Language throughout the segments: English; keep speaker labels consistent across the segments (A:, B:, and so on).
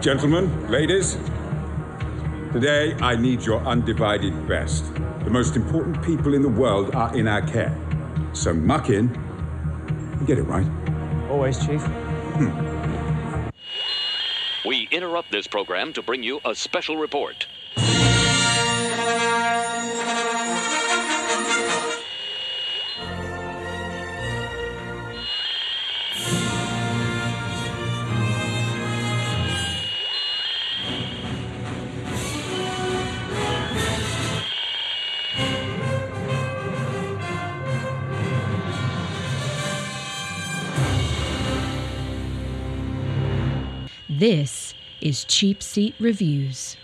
A: Gentlemen, ladies, today I need your undivided best. The most important people in the world are in our care. So muck in and get it right.
B: Always, Chief. Hmm.
C: We interrupt this program to bring you a special report.
D: This is Cheap Seat Reviews.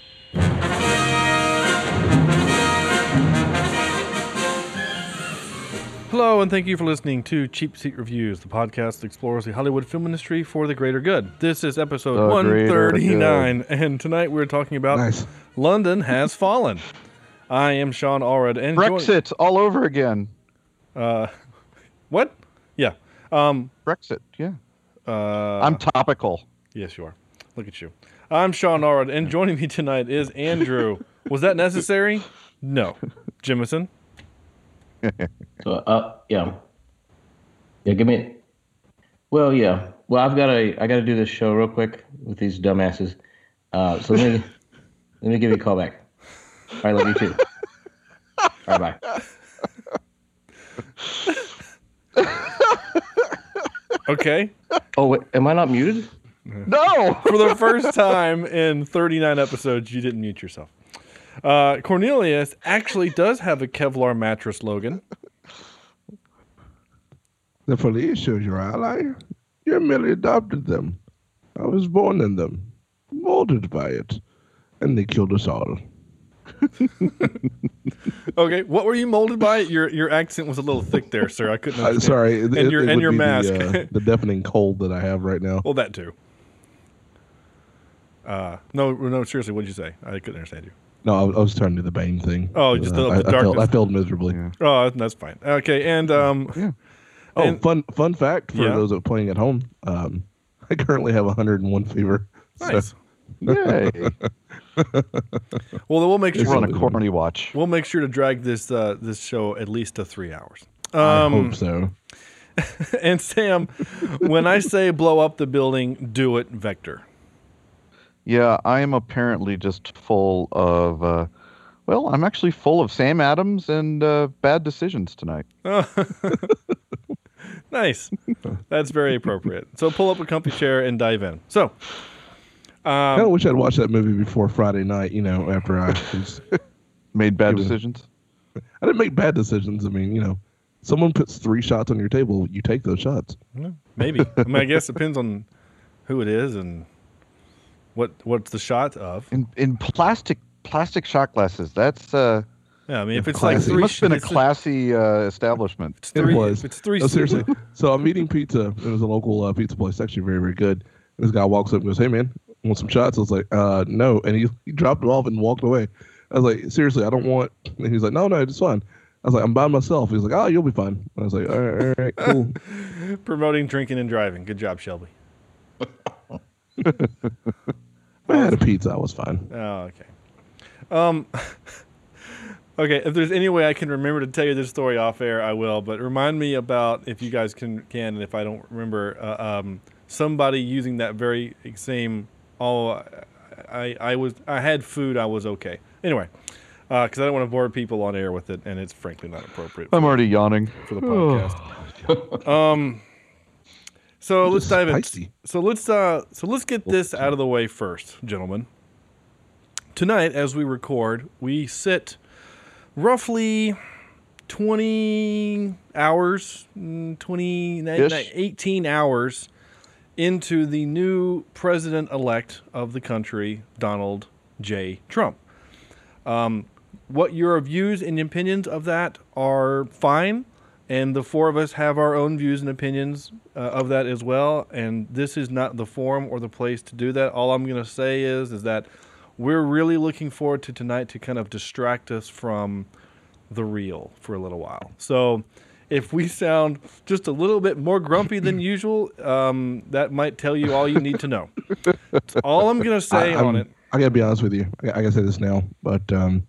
E: Hello, and thank you for listening to Cheap Seat Reviews, the podcast that explores the Hollywood film industry for the greater good. This is episode
F: The
E: 139, and tonight we're talking about
G: Nice.
E: London Has Fallen. I am Sean Allred, and join-
F: Brexit all over again.
E: what? Yeah. Um,
F: Brexit, yeah.
E: uh,
F: I'm topical.
E: yes, you are. Look at you. I'm Sean Allred, and joining me tonight is Andrew. Was that necessary? No. Jimison.
H: So, uh, yeah, yeah. Give me. Well, yeah. Well, I've got to. I got to do this show real quick with these dumbasses. Uh, so let me let me give you a call back. All right, love you too. All right, bye.
E: Okay.
H: Oh, wait, am I not muted?
F: No!
E: For the first time in 39 episodes, you didn't mute yourself. Uh, Cornelius actually does have a Kevlar mattress, Logan.
G: The police shows your ally. You merely adopted them. I was born in them, molded by it, and they killed us all.
E: Okay, what were you molded by? Your your accent was a little thick there, sir. I couldn't.
G: Uh,
E: Understand.
G: sorry, it-
E: and your
G: it
E: and your mask.
G: The, uh, the deafening cold that I have right now.
E: well, that too. Uh, no, no, seriously, what did you say? I couldn't understand you.
G: No, I, I was trying to do the Bane thing.
E: Oh, just the-
G: Uh,
E: the
G: I, I, failed, I failed miserably.
E: Oh, that's fine. Okay, and um,
F: Yeah.
G: Oh,
E: And-
G: fun fun fact for
E: Yeah.
G: those that are playing at home. Um, I currently have 101 fever. So-
E: nice.
F: Yay.
E: Well, then we'll make
F: We're
E: sure
F: on a corny watch.
E: we'll make sure to drag this uh, this show at least to three hours.
G: I
E: Um,
G: hope so.
E: and Sam, when I say blow up the building, do it, Vector.
F: Yeah, I am apparently just full of, uh, well, I'm actually full of Sam Adams and uh, bad decisions tonight.
E: Nice. That's very appropriate. So pull up a comfy chair and dive in. So,
G: I kind of wish I'd watched that movie before Friday night. You know, after I was,
F: Made bad decisions.
G: I didn't make bad decisions. I mean, you know, someone puts three shots on your table, you take those shots.
E: maybe. I mean, I guess it depends on who it is and what what's the shot of.
F: In in plastic plastic shot glasses. That's uh,
E: Yeah, I mean, if it's
G: classy.
E: like
F: it
E: three,
F: must have been a classy uh, establishment.
E: it's three,
G: it was.
E: If it's three.
G: No, seriously. so I'm eating pizza. It was a local uh, pizza place, actually very, very good. And this guy walks up and goes, "Hey, man, want some shots?" I was like, "Uh, no." And he he dropped it off and walked away. I was like, "Seriously, I don't want." And he's like, "No, no, it's fine." I was like, "I'm by myself." He's like, "Oh, you'll be fine." I was like, "All right, all right, cool."
E: Promoting drinking and driving. Good job, Shelby.
G: I had a pizza. I was fine.
E: Oh, okay. Um, okay. If there's any way I can remember to tell you this story off air, I will. But remind me about if you guys can can, and if I don't remember, uh, um, somebody using that very same. Oh, I I was I had food. I was okay. Anyway, because I don't want to bore people on air with it, and it's frankly not appropriate
F: I'm already yawning.
E: for the podcast. um. So let's dive in. So let's uh so let's get this out of the way first, gentlemen. Tonight, as we record, we sit roughly twenty hours, mm, 20,
F: Ish.
E: 18 hours into the new president elect of the country, Donald J. Trump. Um, what your views and opinions of that are fine, and the four of us have our own views and opinions uh, of that as well. And this is not the forum or the place to do that. All I'm going to say is is that we're really looking forward to tonight to kind of distract us from the real for a little while. So, if we sound just a little bit more grumpy than usual, um, that might tell you all you need to know. That's all I'm gonna say
G: I,
E: on it.
G: I gotta be honest with you. I, I gotta say this now, but um,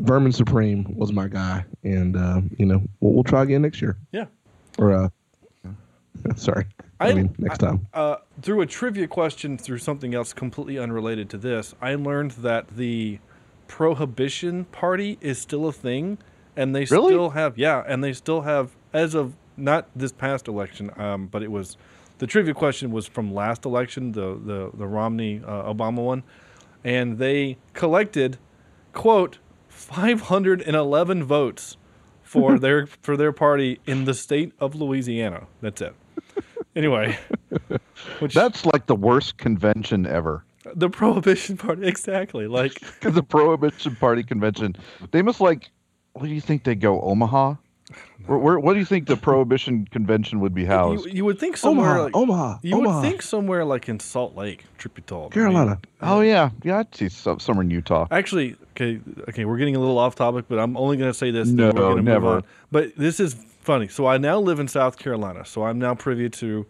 G: Vermin Supreme was my guy, and uh, you know we'll, we'll try again next year.
E: Yeah.
G: Or uh, sorry. I,
E: I-
G: mean next time.
E: Uh, through a trivia question, through something else completely unrelated to this, I learned that the Prohibition Party is still a thing, and they
F: Really?
E: still have yeah, and they still have as of not this past election, um, but it was the trivia question was from last election, the the the Romney uh, Obama one, and they collected quote 511 votes for their for their party in the state of Louisiana. That's it. Anyway, which
F: That's like the worst convention ever.
E: the Prohibition Party exactly like
F: the Prohibition Party convention, they must like. What do you think they go Omaha? Where, where, what do you think the Prohibition convention would be housed?
E: you, you would think somewhere
G: Omaha,
E: like
G: Omaha,
E: you
G: Omaha,
E: would think somewhere like in Salt Lake, be told. I mean,
G: Carolina.
F: oh yeah, yeah, I'd see some, somewhere in Utah.
E: Actually, okay, okay, we're getting a little off topic, but I'm only going to say this.
F: No,
E: we're gonna move
F: never.
E: on. But this is funny. So I now live in South Carolina, so I'm now privy to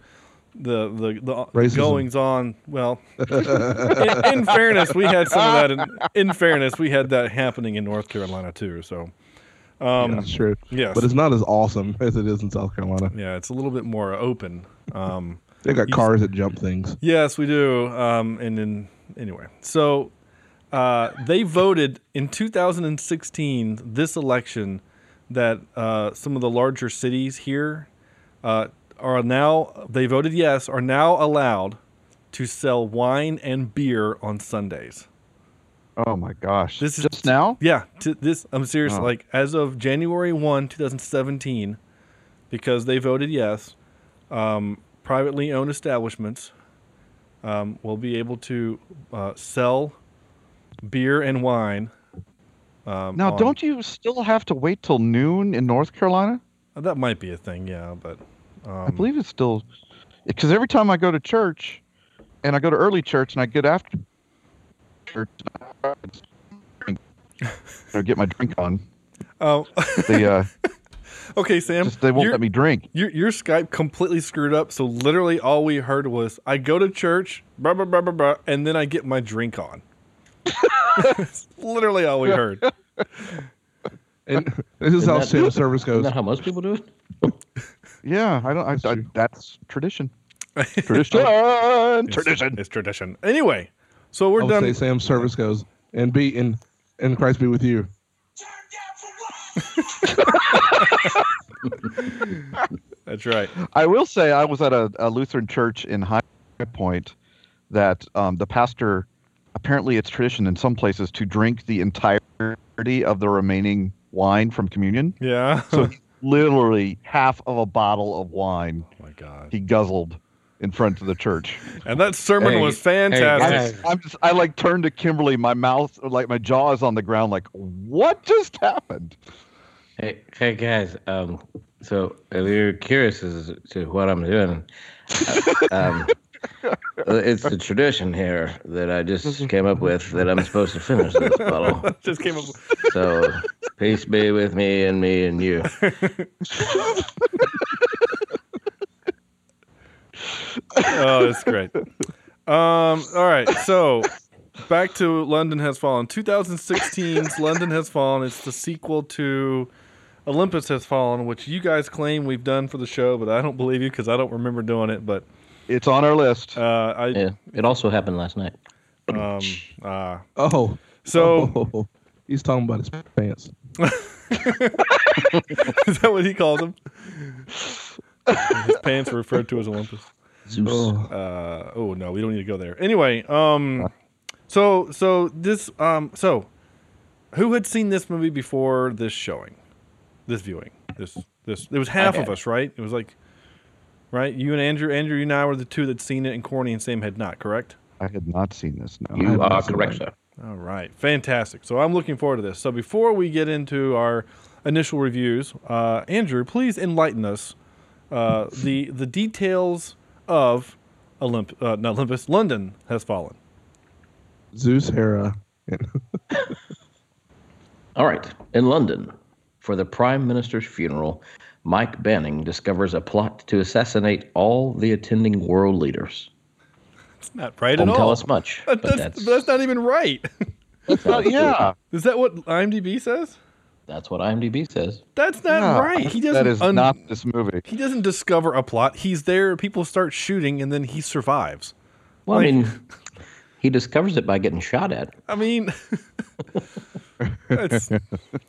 E: the the, the
G: Racism.
E: goings on. Well, in, in fairness, we had some of that. In, in fairness, we had that happening in North Carolina too. So
G: Um, That's true.
E: yes.
G: But it's not as awesome as it is in South Carolina.
E: yeah, it's a little bit more open. Um,
G: They got cars that jump things.
E: Yes, we do. Um, and then anyway, so uh, they voted in 2016 this election that uh, some of the larger cities here uh, are now they voted yes are now allowed to sell wine and beer on Sundays.
F: Oh my gosh!
E: This is
F: just now.
E: Yeah, to this I'm serious.
F: Oh.
E: Like as of January 1, 2017, because they voted yes, um, privately owned establishments um, will be able to uh, sell beer and wine. Um,
F: Now,
E: on-
F: don't you still have to wait till noon in North Carolina?
E: that might be a thing? Yeah, but um,
F: I believe it's still because every time I go to church, and I go to early church, and I get after church, you know, get my drink on.
E: Oh,
F: They uh,
E: okay, Sam.
F: just, they won't let me drink.
E: Your, your Skype completely screwed up. So literally, all we heard was, "I go to church, blah blah blah blah blah," and then I get my drink on. That's literally all we heard.
G: And this is how
H: that-
G: sales service
H: Isn't
G: goes.
H: that how most people do it?
F: Yeah, I don't. I,
G: That's
F: I, that's tradition. Tradition. tradition.
E: It's tradition. Anyway, so we're
G: I would
E: done.
G: say Sam's service goes. And be in and Christ be with you.
E: That's right.
F: I will say I was at a, a Lutheran church in High Point that um, the pastor apparently it's tradition in some places to drink the entirety of the remaining wine from communion.
E: Yeah.
F: So literally half of a bottle of wine
E: oh my God.
F: he guzzled in front of the church.
E: And that sermon
H: Hey,
E: was fantastic.
H: guys.
F: I'm just, I like turned to Kimberly, my mouth, like my jaw is on the ground, like, what just happened?
H: Hey, hey guys. Um, so if you're curious as to what I'm doing, uh, um, it's the tradition here that I just came up with that I'm supposed to finish this bottle.
E: Just came up.
H: So peace be with me and me and you.
E: Oh, it's great. Um. All right. So back to London Has Fallen. 2016's London Has Fallen. It's the sequel to Olympus Has Fallen, which you guys claim we've done for the show, but I don't believe you because I don't remember doing it. But
F: It's on our list.
E: uh, I
H: Yeah, it also happened last night.
E: um uh
G: Oh.
E: so
G: Oh, he's talking about his pants.
E: is that what he calls them? His pants were referred to as Olympus.
H: Zeus.
E: uh oh no we don't need to go there anyway um so so this um so who had seen this movie before this showing this viewing this this it was half of us right it was like right you and andrew andrew you and i were the two that seen it and corny and sam had not correct
F: I had not seen this. No.
H: You are correct,
G: it.
H: sir.
E: all right fantastic so i'm looking forward to this so before we get into our initial reviews uh andrew please enlighten us uh the the details of Olymp- uh, not olympus london has fallen
G: Zeus, Hera.
H: All right. In London, for the Prime Minister's funeral, Mike Banning discovers a plot to assassinate all the attending world leaders.
E: It's not right
H: Don't
E: at all.
H: Don't tell us much.
E: But
H: But
E: that's,
H: that's,
E: that's not even right.
F: That's not, yeah.
E: Is that what IMDb says?
H: That's what IMDb says.
E: That's not
F: yeah.
E: right. He doesn't.
F: That is
E: un-
F: not this movie.
E: He doesn't discover a plot. He's there. People start shooting, and then he survives.
H: Well,
E: Like-
H: I mean, he discovers it by getting shot at.
E: I mean, it's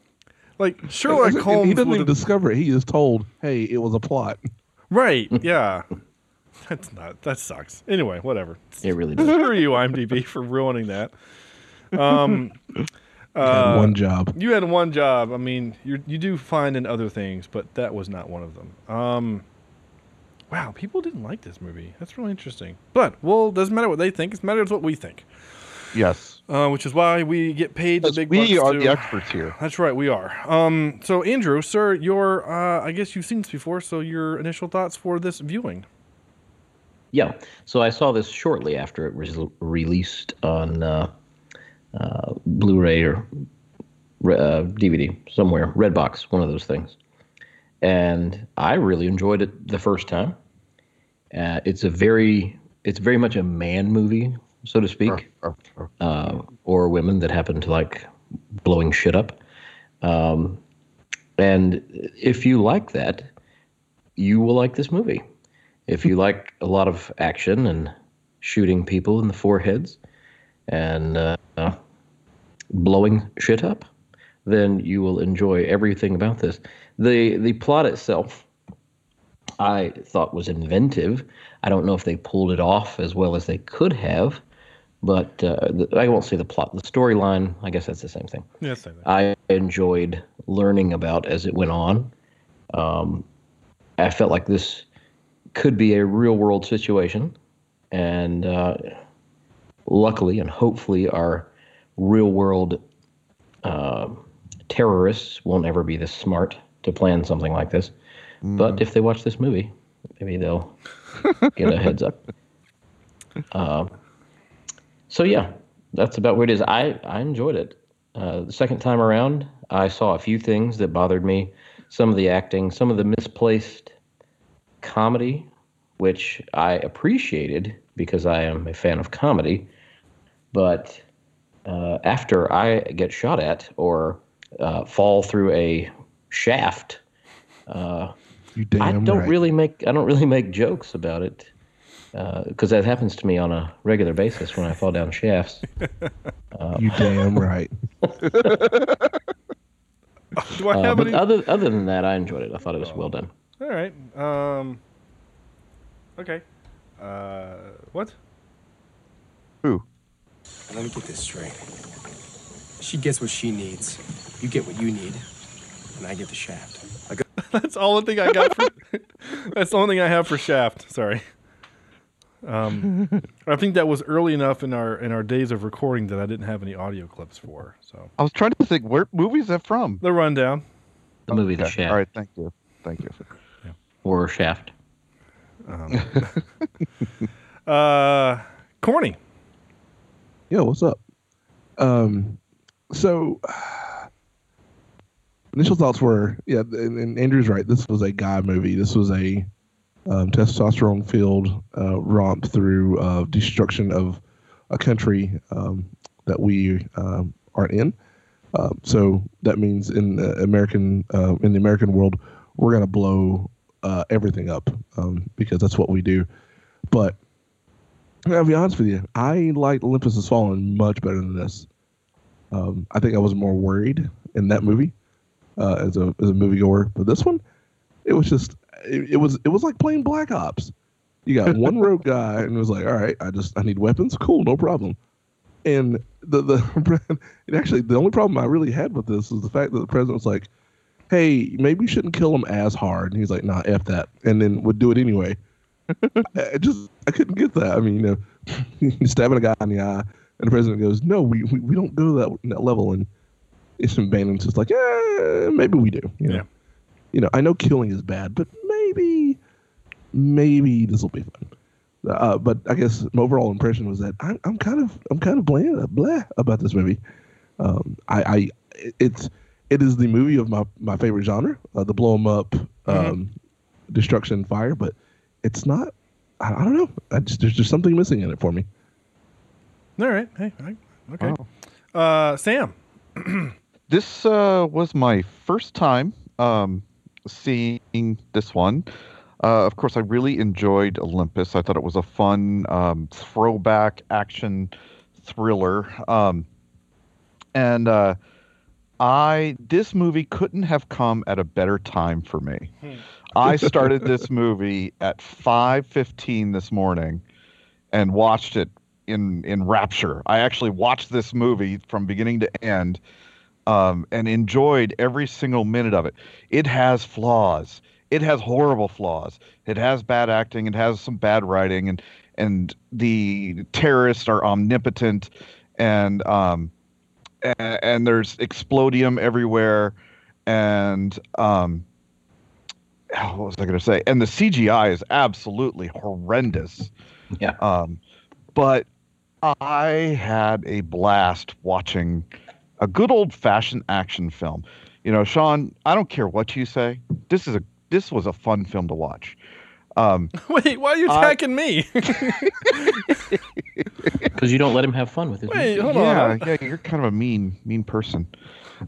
E: like Sherlock
G: he
E: Holmes.
G: doesn't
E: would
G: even
E: have-
G: discover it. He is told, "Hey, it was a plot."
E: right? Yeah, that's not. That sucks. Anyway, whatever.
H: It really does.
E: Screw you, IMDb, for ruining that. Um,
G: Had one job.
E: you had one job. I mean, you you do find in other things, but that was not one of them. Um, wow, people didn't like this movie. That's really interesting. But well, doesn't matter what they think. It matters what we think.
F: Yes.
E: Uh, which is why we get paid the big
F: we
E: bucks
F: are
E: to-
F: the experts here.
E: That's right, we are. Um, so Andrew, sir, your uh, I guess you've seen this before. So your initial thoughts for this viewing?
H: Yeah. So I saw this shortly after it was released on uh, uh, Blu-ray or uh, DVD somewhere, Redbox, one of those things. And I really enjoyed it the first time. Uh, it's a very, it's very much a man movie, so to speak, uh, or women that happen to like blowing shit up. Um, and if you like that, you will like this movie. If you like a lot of action and shooting people in the foreheads and uh, uh, blowing shit up, then you will enjoy everything about this. the The plot itself, I thought was inventive. I don't know if they pulled it off as well as they could have, but uh, the, I won't say the plot. The storyline, I guess that's the same thing.
E: Yeah, same thing.
H: I enjoyed learning about as it went on. Um, I felt like this could be a real world situation, and uh, luckily and hopefully, our real world uh, terrorists won't ever be this smart to plan something like this. But if they watch this movie, maybe they'll get a heads up. Um, so yeah, that's about what it is. I I enjoyed it. Uh, the second time around, I saw a few things that bothered me. Some of the acting, some of the misplaced comedy, which I appreciated because I am a fan of comedy. But uh, after I get shot at or uh, fall through a shaft,
G: You damn
H: I don't
G: right.
H: really make I don't really make jokes about it because that happens to me on a regular basis when I fall down shafts.
G: You damn right.
E: Do I
H: Uh,
E: have
H: but
E: any?
H: other other than that, I enjoyed it. I thought it was well done.
E: All right. Um. Okay. Uh. What?
F: Who?
B: Let me get this straight. She gets what she needs. You get what you need. And I get the shaft.
E: That's all the thing I got. For, that's the only thing I have for Shaft. Sorry. Um, I think that was early enough in our in our days of recording that I didn't have any audio clips for. So
F: I was trying to think, where movie is that from?
E: the rundown.
H: The movie The
F: Okay.
H: Shaft
F: All right, thank you. Thank you.
H: or Shaft.
E: Uh, corny.
G: Yeah, what's up? Um, so initial thoughts were, yeah, and, and Andrew's right. This was a guy movie. This was a um, testosterone filled uh, romp through uh, destruction of a country um, that we um, are in. Uh, so that means in the American uh, in the American world, we're gonna blow uh, everything up um, because that's what we do. But I'll be honest with you. I liked Olympus Has Fallen much better than this. Um, I think I was more worried in that movie uh, as a as a moviegoer, but this one, it was just it, it was it was like playing Black Ops. You got one rogue guy, and it was like, all right, I just I need weapons, cool, no problem. And the the and actually the only problem I really had with this is the fact that the president was like, hey, maybe you shouldn't kill him as hard, and he's like, nah, f that, and then would do it anyway. I just I couldn't get that. I mean, you know, you're stabbing a guy in the eye, and the president goes, "No, we we, we don't go that that level." And it's Banning's just like, "Yeah, maybe we do." You know?
E: Yeah.
G: You know, I know killing is bad, but maybe maybe this will be fun. Uh, but I guess my overall impression was that I'm, I'm kind of I'm kind of bland blah about this movie. Um, I, I it's it is the movie of my my favorite genre, uh, the blow 'em up, um, destruction, fire. But it's not. I, I don't know. I just there's just something missing in it for me.
E: All right. Hey. all right, Okay. Uh, Sam.
F: This uh, was my first time um, seeing this one. Uh, of course, I really enjoyed Olympus. I thought it was a fun um, throwback action thriller. Um, and uh, I this movie couldn't have come at a better time for me. I started this movie at 5:15 this morning and watched it in in rapture. I actually watched this movie from beginning to end um, and enjoyed every single minute of it. It has flaws. It has horrible flaws. It has bad acting. It has some bad writing, and and the terrorists are omnipotent, and um, and, and there's explodium everywhere, and um, oh, what was I going to say? And the CGI is absolutely horrendous.
H: Yeah.
F: Um, but I had a blast watching a good old fashioned action film. You know, Sean, I don't care what you say. This is a this was a fun film to watch. Um,
E: Wait, why are you
F: I-
E: attacking me?
H: Because you don't let him have fun with it.
E: Wait, hold
F: yeah,
E: on.
F: yeah, you're kind of a mean mean person.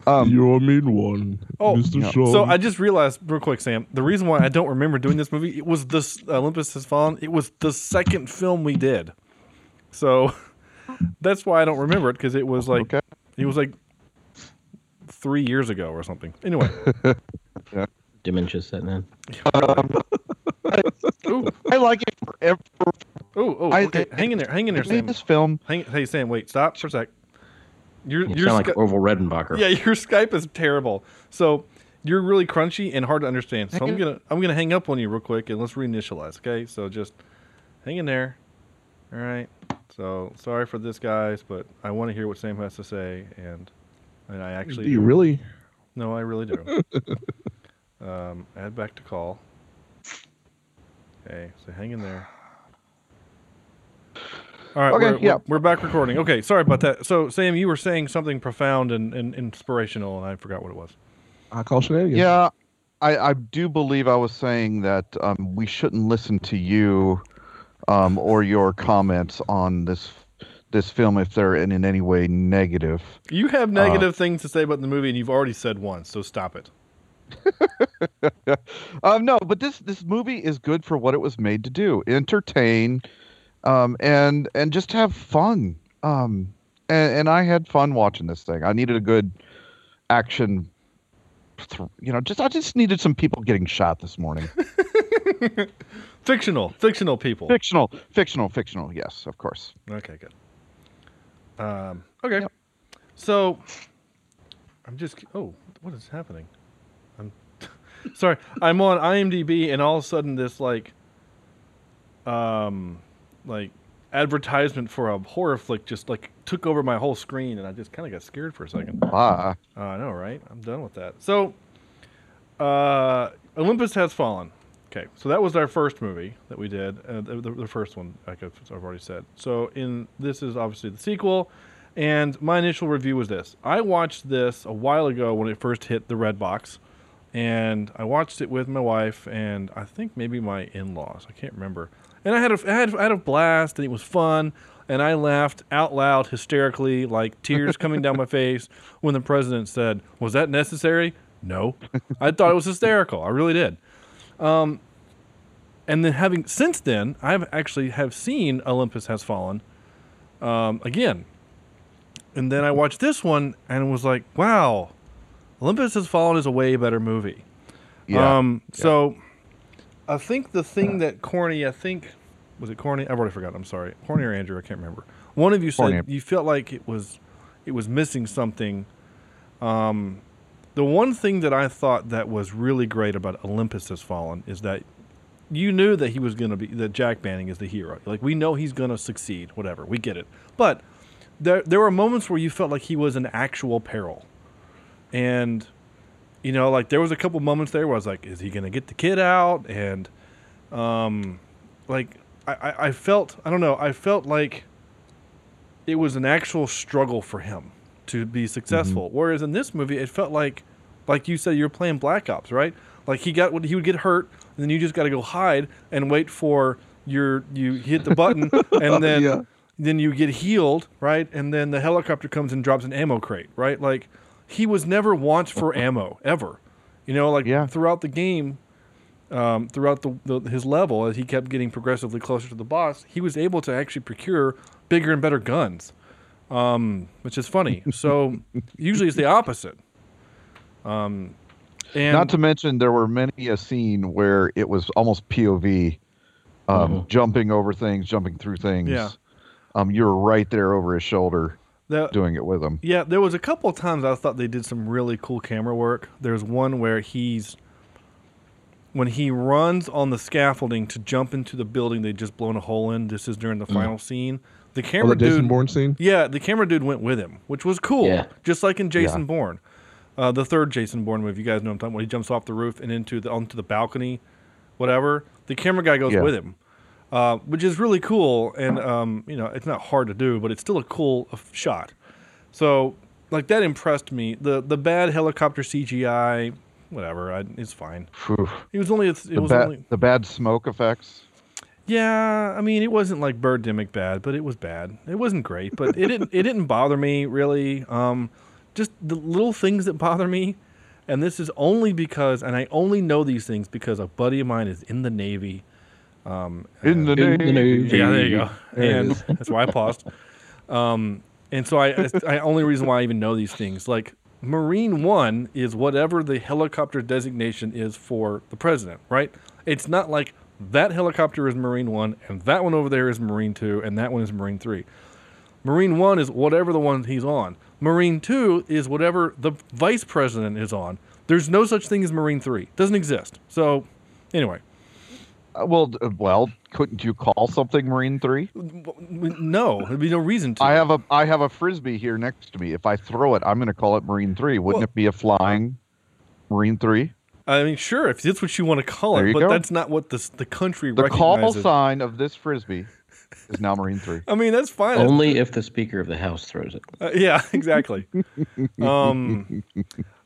F: Um,
G: You're a mean one,
E: Oh,
G: Mr.
F: yeah.
G: Shaw.
E: So I just realized real quick, Sam. The reason why I don't remember doing this movie it was this Olympus Has Fallen. It was the second film we did, so that's why I don't remember it because it was like
F: Okay.
E: it was like three years ago or something. Anyway,
H: Dementia setting in.
E: Ooh,
F: I like it forever.
E: ooh, ooh.
F: I-
E: hang in there, hang in there, Sam.
F: This film,
E: Hang, hey, Sam, wait, stop for a sec. Your
H: You
E: your
H: sound
E: Sky-
H: like Orville Redenbacher.
E: yeah, your Skype is terrible. So you're really crunchy and hard to understand. So I'm gonna I'm gonna hang up on you real quick and let's reinitialize. Okay, so just hang in there. All right. So sorry for this, guys, but I want to hear what Sam has to say, and and I actually
G: Do you really?
E: no, I really do. um, add back to call. Okay, so hang in there. All right,
F: Okay,
E: we're,
F: yeah.
E: we're, we're back recording. Okay, sorry about that. So, Sam, you were saying something profound and, and inspirational, and I forgot what it was.
G: I call shenanigans.
F: yeah, I, I do believe I was saying that um, we shouldn't listen to you um, or your comments on this this film if they're in, in any way negative.
E: You have negative things to say about the movie, and you've already said one, so stop it.
F: Um, no, but this this movie is good for what it was made to do: entertain, um, and and just have fun. Um, and, and I had fun watching this thing. I needed a good action. th- You know, just I just needed some people getting shot this morning.
E: Fictional, fictional people.
F: fictional, fictional, fictional. Yes, of course.
E: Okay, good. Um, okay, so I'm just. Oh, what is happening? Sorry. I'm on IMDb, and all of a sudden, this like, um, like advertisement for a horror flick just like took over my whole screen, and I just kind of got scared for a second.
F: Ah,
E: Uh, I know, right? I'm done with that. So, uh, Olympus Has Fallen. Okay, so that was our first movie that we did, uh, the, the, the first one, like I've I've already said. So, in this is obviously the sequel, and my initial review was this: I watched this a while ago when it first hit the Redbox, and I watched it with my wife and I think maybe my in-laws. I can't remember. And I had a, I had, I had a blast, and it was fun. And I laughed out loud, hysterically, like tears coming down my face when the president said, "Was that necessary?" No, I thought it was hysterical. I really did. Um, and then having since then, I've actually have seen Olympus Has Fallen um, again, and then I watched this one and was like, "Wow, Olympus Has Fallen is a way better movie."
F: yeah.
E: Um, so I think the thing that Corny, I think, was it Corny? I've already forgotten. I'm sorry. Corny or Andrew? I can't remember. One of you said
F: Corny.
E: you felt like it was, it was missing something. Um, the one thing that I thought that was really great about Olympus Has Fallen is that you knew that he was going to be that Jack Banning is the hero. Like we know he's going to succeed. Whatever, we get it. But there there were moments where you felt like he was an actual peril, and you know, like there was a couple moments there where I was like, is he gonna get the kid out? And um, like I, I, I felt I don't know, I felt like it was an actual struggle for him to be successful. Whereas in this movie, it felt like like you said, you're playing Black Ops, right? Like he got he would get hurt, and then you just got to go hide and wait for your you hit the button, and then
G: Yeah.
E: then you get healed, right? And then the helicopter comes and drops an ammo crate, right? Like he was never want for ammo ever, you know. Like
F: Yeah.
E: throughout the game, um, throughout the, the his level, as he kept getting progressively closer to the boss, he was able to actually procure bigger and better guns, um, which is funny. So usually it's the opposite. Um, and
F: Not to mention, there were many a scene where it was almost POV, um, jumping over things, jumping through things.
E: Yeah.
F: Um, you were right there over his shoulder
E: the,
F: doing it with him.
E: Yeah, there was a couple of times I thought they did some really cool camera work. There's one where he's when he runs on the scaffolding to jump into the building they just blown a hole in. This is during the final scene. The
G: Oh,
E: camera
G: the Jason
E: dude,
G: Bourne scene.
E: yeah, the camera dude went with him, which was cool.
H: Yeah.
E: Just like in Jason Bourne, uh, the third Jason Bourne movie. You guys know what I'm talking about. He jumps off the roof and into the onto the balcony, whatever. The camera guy goes
F: Yeah.
E: with him, uh, which is really cool. And um, you know, it's not hard to do, but it's still a cool uh, shot. So, like that impressed me. The the bad helicopter CGI, whatever, I, it's fine.
F: Phew.
E: It was only it
F: The,
E: was
F: ba-
E: only
F: the bad smoke effects.
E: yeah. I mean, it wasn't like Birdemic bad, but it was bad. It wasn't great, but it didn't it didn't bother me really. Um, just the little things that bother me, and this is only because, and I only know these things because a buddy of mine is in the Navy. Um,
F: In the
H: In the
F: name.
H: Navy.
E: yeah, there you go.
H: There
E: and that's why I paused. Um, and so I, I only reason why I even know these things, like Marine One is whatever the helicopter designation is for the president, right? It's not like that helicopter is Marine One and that one over there is Marine Two and that one is Marine Three. Marine One is whatever the one he's on. Marine Two is whatever the vice president is on. There's no such thing as Marine Three. Doesn't exist. So, anyway,
F: well, well, couldn't you call something Marine Three?
E: no, there'd be no reason to.
F: I have a I have a frisbee here next to me. If I throw it, I'm going to call it Marine Three. Wouldn't
E: Well-
F: it be a flying Marine Three?
E: I mean, sure, if that's what you want to call
F: There
E: it, but
F: go.
E: that's not what the s- the country
F: The call sign of this frisbee is now Marine Three.
E: I mean, that's fine.
H: Only if the Speaker of the House throws it.
E: uh, yeah, exactly. um,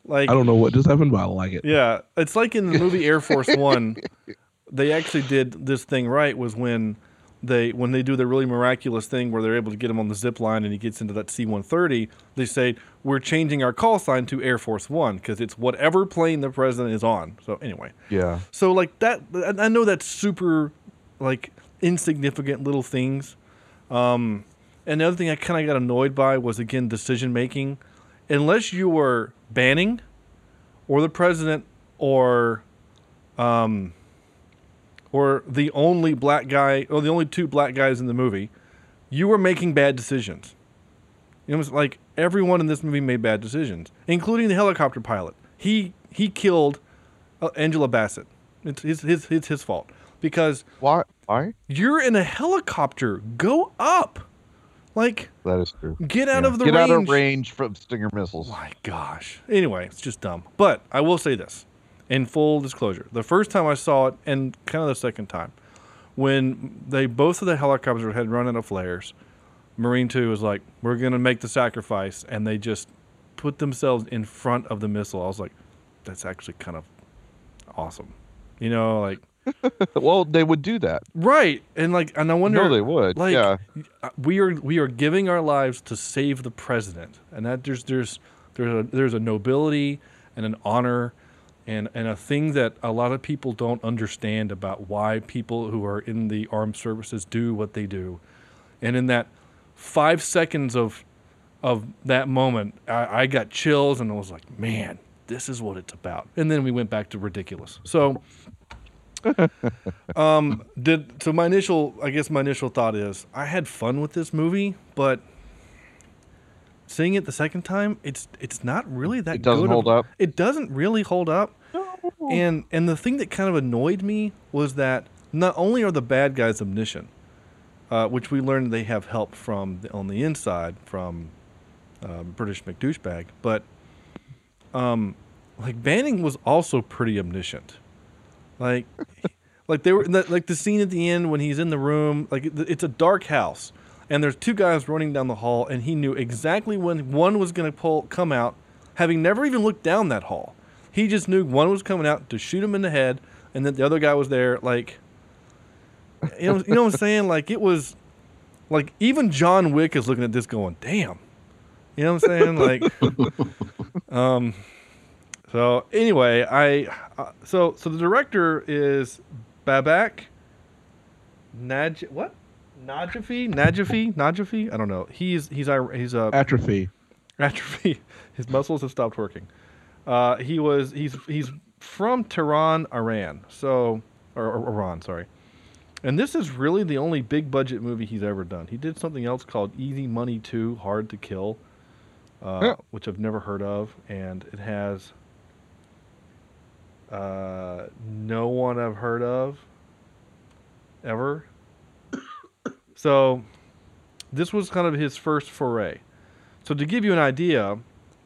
E: like
G: I don't know what just happened, but I like it.
E: Yeah, it's like in the movie Air Force One. They actually did this thing right. Was when they when they do the really miraculous thing where they're able to get him on the zip line and he gets into that C one thirty. They say we're changing our call sign to Air Force One because it's whatever plane the president is on. So anyway,
F: Yeah.
E: so like that, I I know that's super, like insignificant little things. Um, and the other thing I kind of got annoyed by was again decision making. Unless you were Banning, or the president, or, um, or the only black guy, or the only two black guys in the movie, you were making bad decisions. You know, it's like everyone in this movie made bad decisions, including the helicopter pilot. He he killed uh, Angela Bassett. It's his, his it's his fault because
F: Why? Why?
E: you're in a helicopter. Go up, like
F: That is true.
E: get out
F: Yeah.
E: of the
F: Get
E: range.
F: out of range from Stinger missiles.
E: My gosh. Anyway, it's just dumb. But I will say this, in full disclosure: the first time I saw it, and kind of the second time, when they both of the helicopters had run out of flares, Marine Two was like, "We're gonna make the sacrifice," and they just put themselves in front of the missile. I was like, "That's actually kind of awesome," you know, like
F: Well, they would do that.
E: right, and like, and I wonder,
F: No, they would.
E: like
F: yeah.
E: uh, we are we are giving our lives to save the president, and that there's there's there's a there's a nobility and an honor, and and a thing that a lot of people don't understand about why people who are in the armed services do what they do, and in that five seconds of of that moment, I, I got chills and I was like, man, this is what it's about. And then we went back to ridiculous. So um did so my initial i guess my initial thought is i had fun with this movie but seeing it the second time it's it's not really that
F: It doesn't
E: good of-
F: hold up?
E: it doesn't really hold up and and the thing that kind of annoyed me was that not only are the bad guys omniscient uh, which we learned they have help from the, on the inside from uh, british mcdouchebag but um like banning was also pretty omniscient like, like they were like the scene at the end when he's in the room. Like it's a dark house, and there's two guys running down the hall, and he knew exactly when one was going to pull come out, having never even looked down that hall. He just knew one was coming out to shoot him in the head, and then the other guy was there. Like, you know, you know what I'm saying? Like it was, like even John Wick is looking at this, going, "Damn," you know what I'm saying? Like, um. So anyway, I uh, so so the director is Babak Naj what Najafi Najafi Najafi I don't know. He's he's a he's a
G: Atrophy.
E: atrophy. His muscles have stopped working. Uh, he was he's he's from Tehran, Iran. So or, or Iran, sorry. And this is really the only big budget movie he's ever done. He did something else called Easy Money 2, Hard to Kill, uh,
G: Yeah.
E: which I've never heard of, and it has uh, no one I've heard of ever. So this was kind of his first foray. So to give you an idea,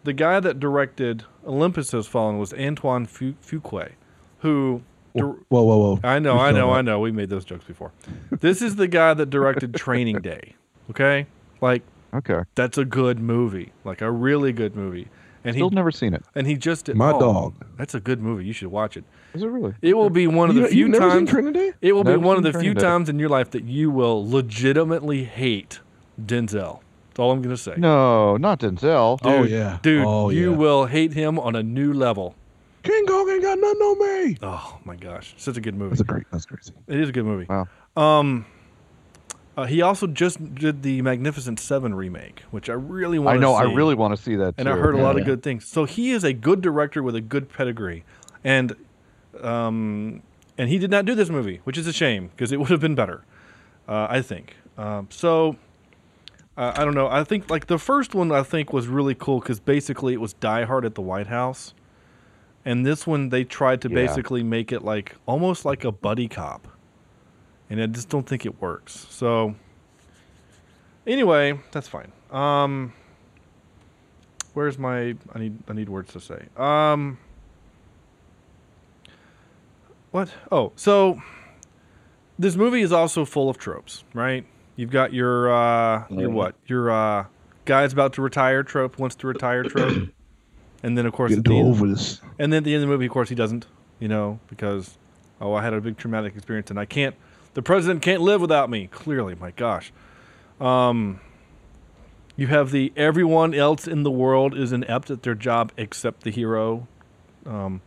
E: the guy that directed Olympus Has Fallen was Antoine Fu- Fuqua, who
G: Whoa, whoa, whoa.
E: I know, I know, I know. We made those jokes before. this is the guy that directed Training Day. Okay, like
F: Okay.
E: that's a good movie, like a really good movie. And
F: Still
E: he
F: never seen it.
E: and he just did.
G: My
E: oh,
G: dog.
E: That's a good movie. You should watch it.
F: Is it really?
E: It will be one of
G: You-
E: the few
G: you've never seen
E: times.
G: Trinity?
E: It will be one of
F: seen
E: the few times in your life that you will legitimately hate Denzel. That's all I'm gonna say.
F: No, not Denzel.
E: Dude,
G: Oh, yeah.
E: dude,
G: Oh,
E: you
G: yeah.
E: will hate him on a new level.
G: King Kong ain't got nothing on me.
E: Oh my gosh, such a good movie.
G: That's a great. That's crazy.
E: It is a good movie.
F: Wow.
E: Um, uh, he also just did the Magnificent Seven remake, which I really want.
F: I know.
E: See.
F: I really want to see that.
E: and I
F: too.
E: heard a lot of good things. So he is a good director with a good pedigree, and um, and he did not do this movie, which is a shame because it would have been better, uh, I think. Um, so uh, I don't know. I think like the first one I think was really cool because basically it was Die Hard at the White House, and this one they tried to
F: Yeah.
E: basically make it like almost like a buddy cop, and I just don't think it works. So anyway, that's fine. Um, where's my? I need I need words to say. Um, what? Oh, so this movie is also full of tropes, right? You've got your uh, your
H: Mhm.
E: what? Your uh, guy's about to retire trope, wants to retire trope, and then of course at the end-
G: this.
E: and then at the end of the movie, of course, he doesn't, you know, because, oh, I had a big traumatic experience and I can't, the president can't live without me. Clearly, my gosh. Um, you have the everyone else in the world is inept at their job except the hero. Um,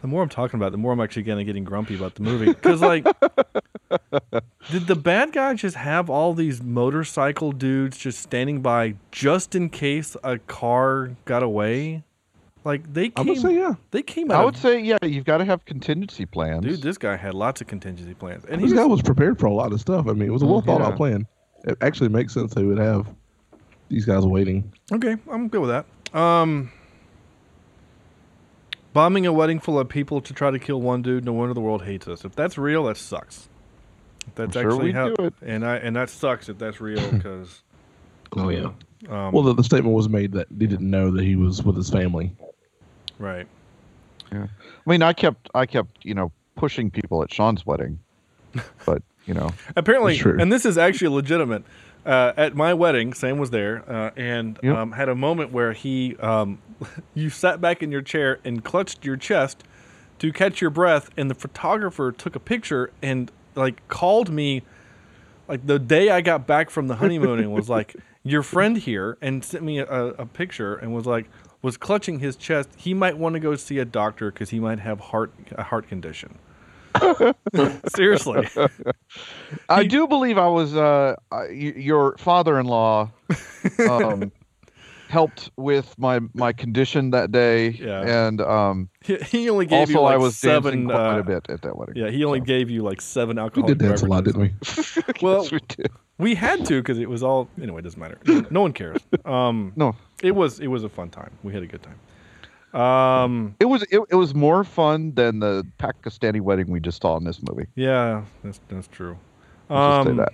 E: the more I'm talking about, it, the more I'm actually kind of getting grumpy about the movie. Because, like, did the bad guy just have all these motorcycle dudes just standing by just in case a car got away? Like they came,
G: gonna say yeah.
E: they came out.
F: I
E: of-
F: would say yeah. You've got to have contingency plans.
E: dude, this guy had lots of contingency plans, and
G: This guy
E: was,
G: prepared for a lot of stuff. I mean, it was a well thought
F: Yeah.
G: out plan. It actually makes sense they would have these guys waiting.
E: okay. I'm good with that. Um, bombing a wedding full of people to try to kill one dude. No wonder the world hates us. If that's real, that sucks. If that's
F: I'm
E: actually
F: we'd
E: how,
F: do
E: and I and that sucks if that's real because.
H: Oh yeah.
E: Um,
G: Well, the, the statement was made that they didn't know that he was with his family.
E: right. Yeah.
F: I mean, I kept I kept you know pushing people at Sean's wedding, but you know
E: Apparently, and this is actually legitimate. Uh, at my wedding, Sam was there uh, and
F: Yep.
E: um, had a moment where he, um, you sat back in your chair and clutched your chest to catch your breath, and the photographer took a picture and like called me, like the day I got back from the honeymoon, and was like, "Your friend here," and sent me a, a picture and was like, was clutching his chest. He might want to go see a doctor because he might have heart a heart condition. Seriously.
F: I do believe I was uh your father-in-law um helped with my my condition that day
E: Yeah.
F: and um
E: He, he only gave
F: also
E: you like
F: I was
E: seven.
F: dancing quite
E: uh,
F: a bit at that wedding.
E: Yeah, he only gave you like seven alcohol.
G: We did dance a lot, didn't we?
E: Well,
F: Yes, we did.
E: we had to because it was all anyway. It doesn't matter. No one cares. Um,
F: No.
E: it was it was a fun time. We had a good time. Um,
F: It was it, it was more fun than the Pakistani wedding we just saw in this movie.
E: yeah, that's that's true.
F: Let's just say
E: Um,
F: that.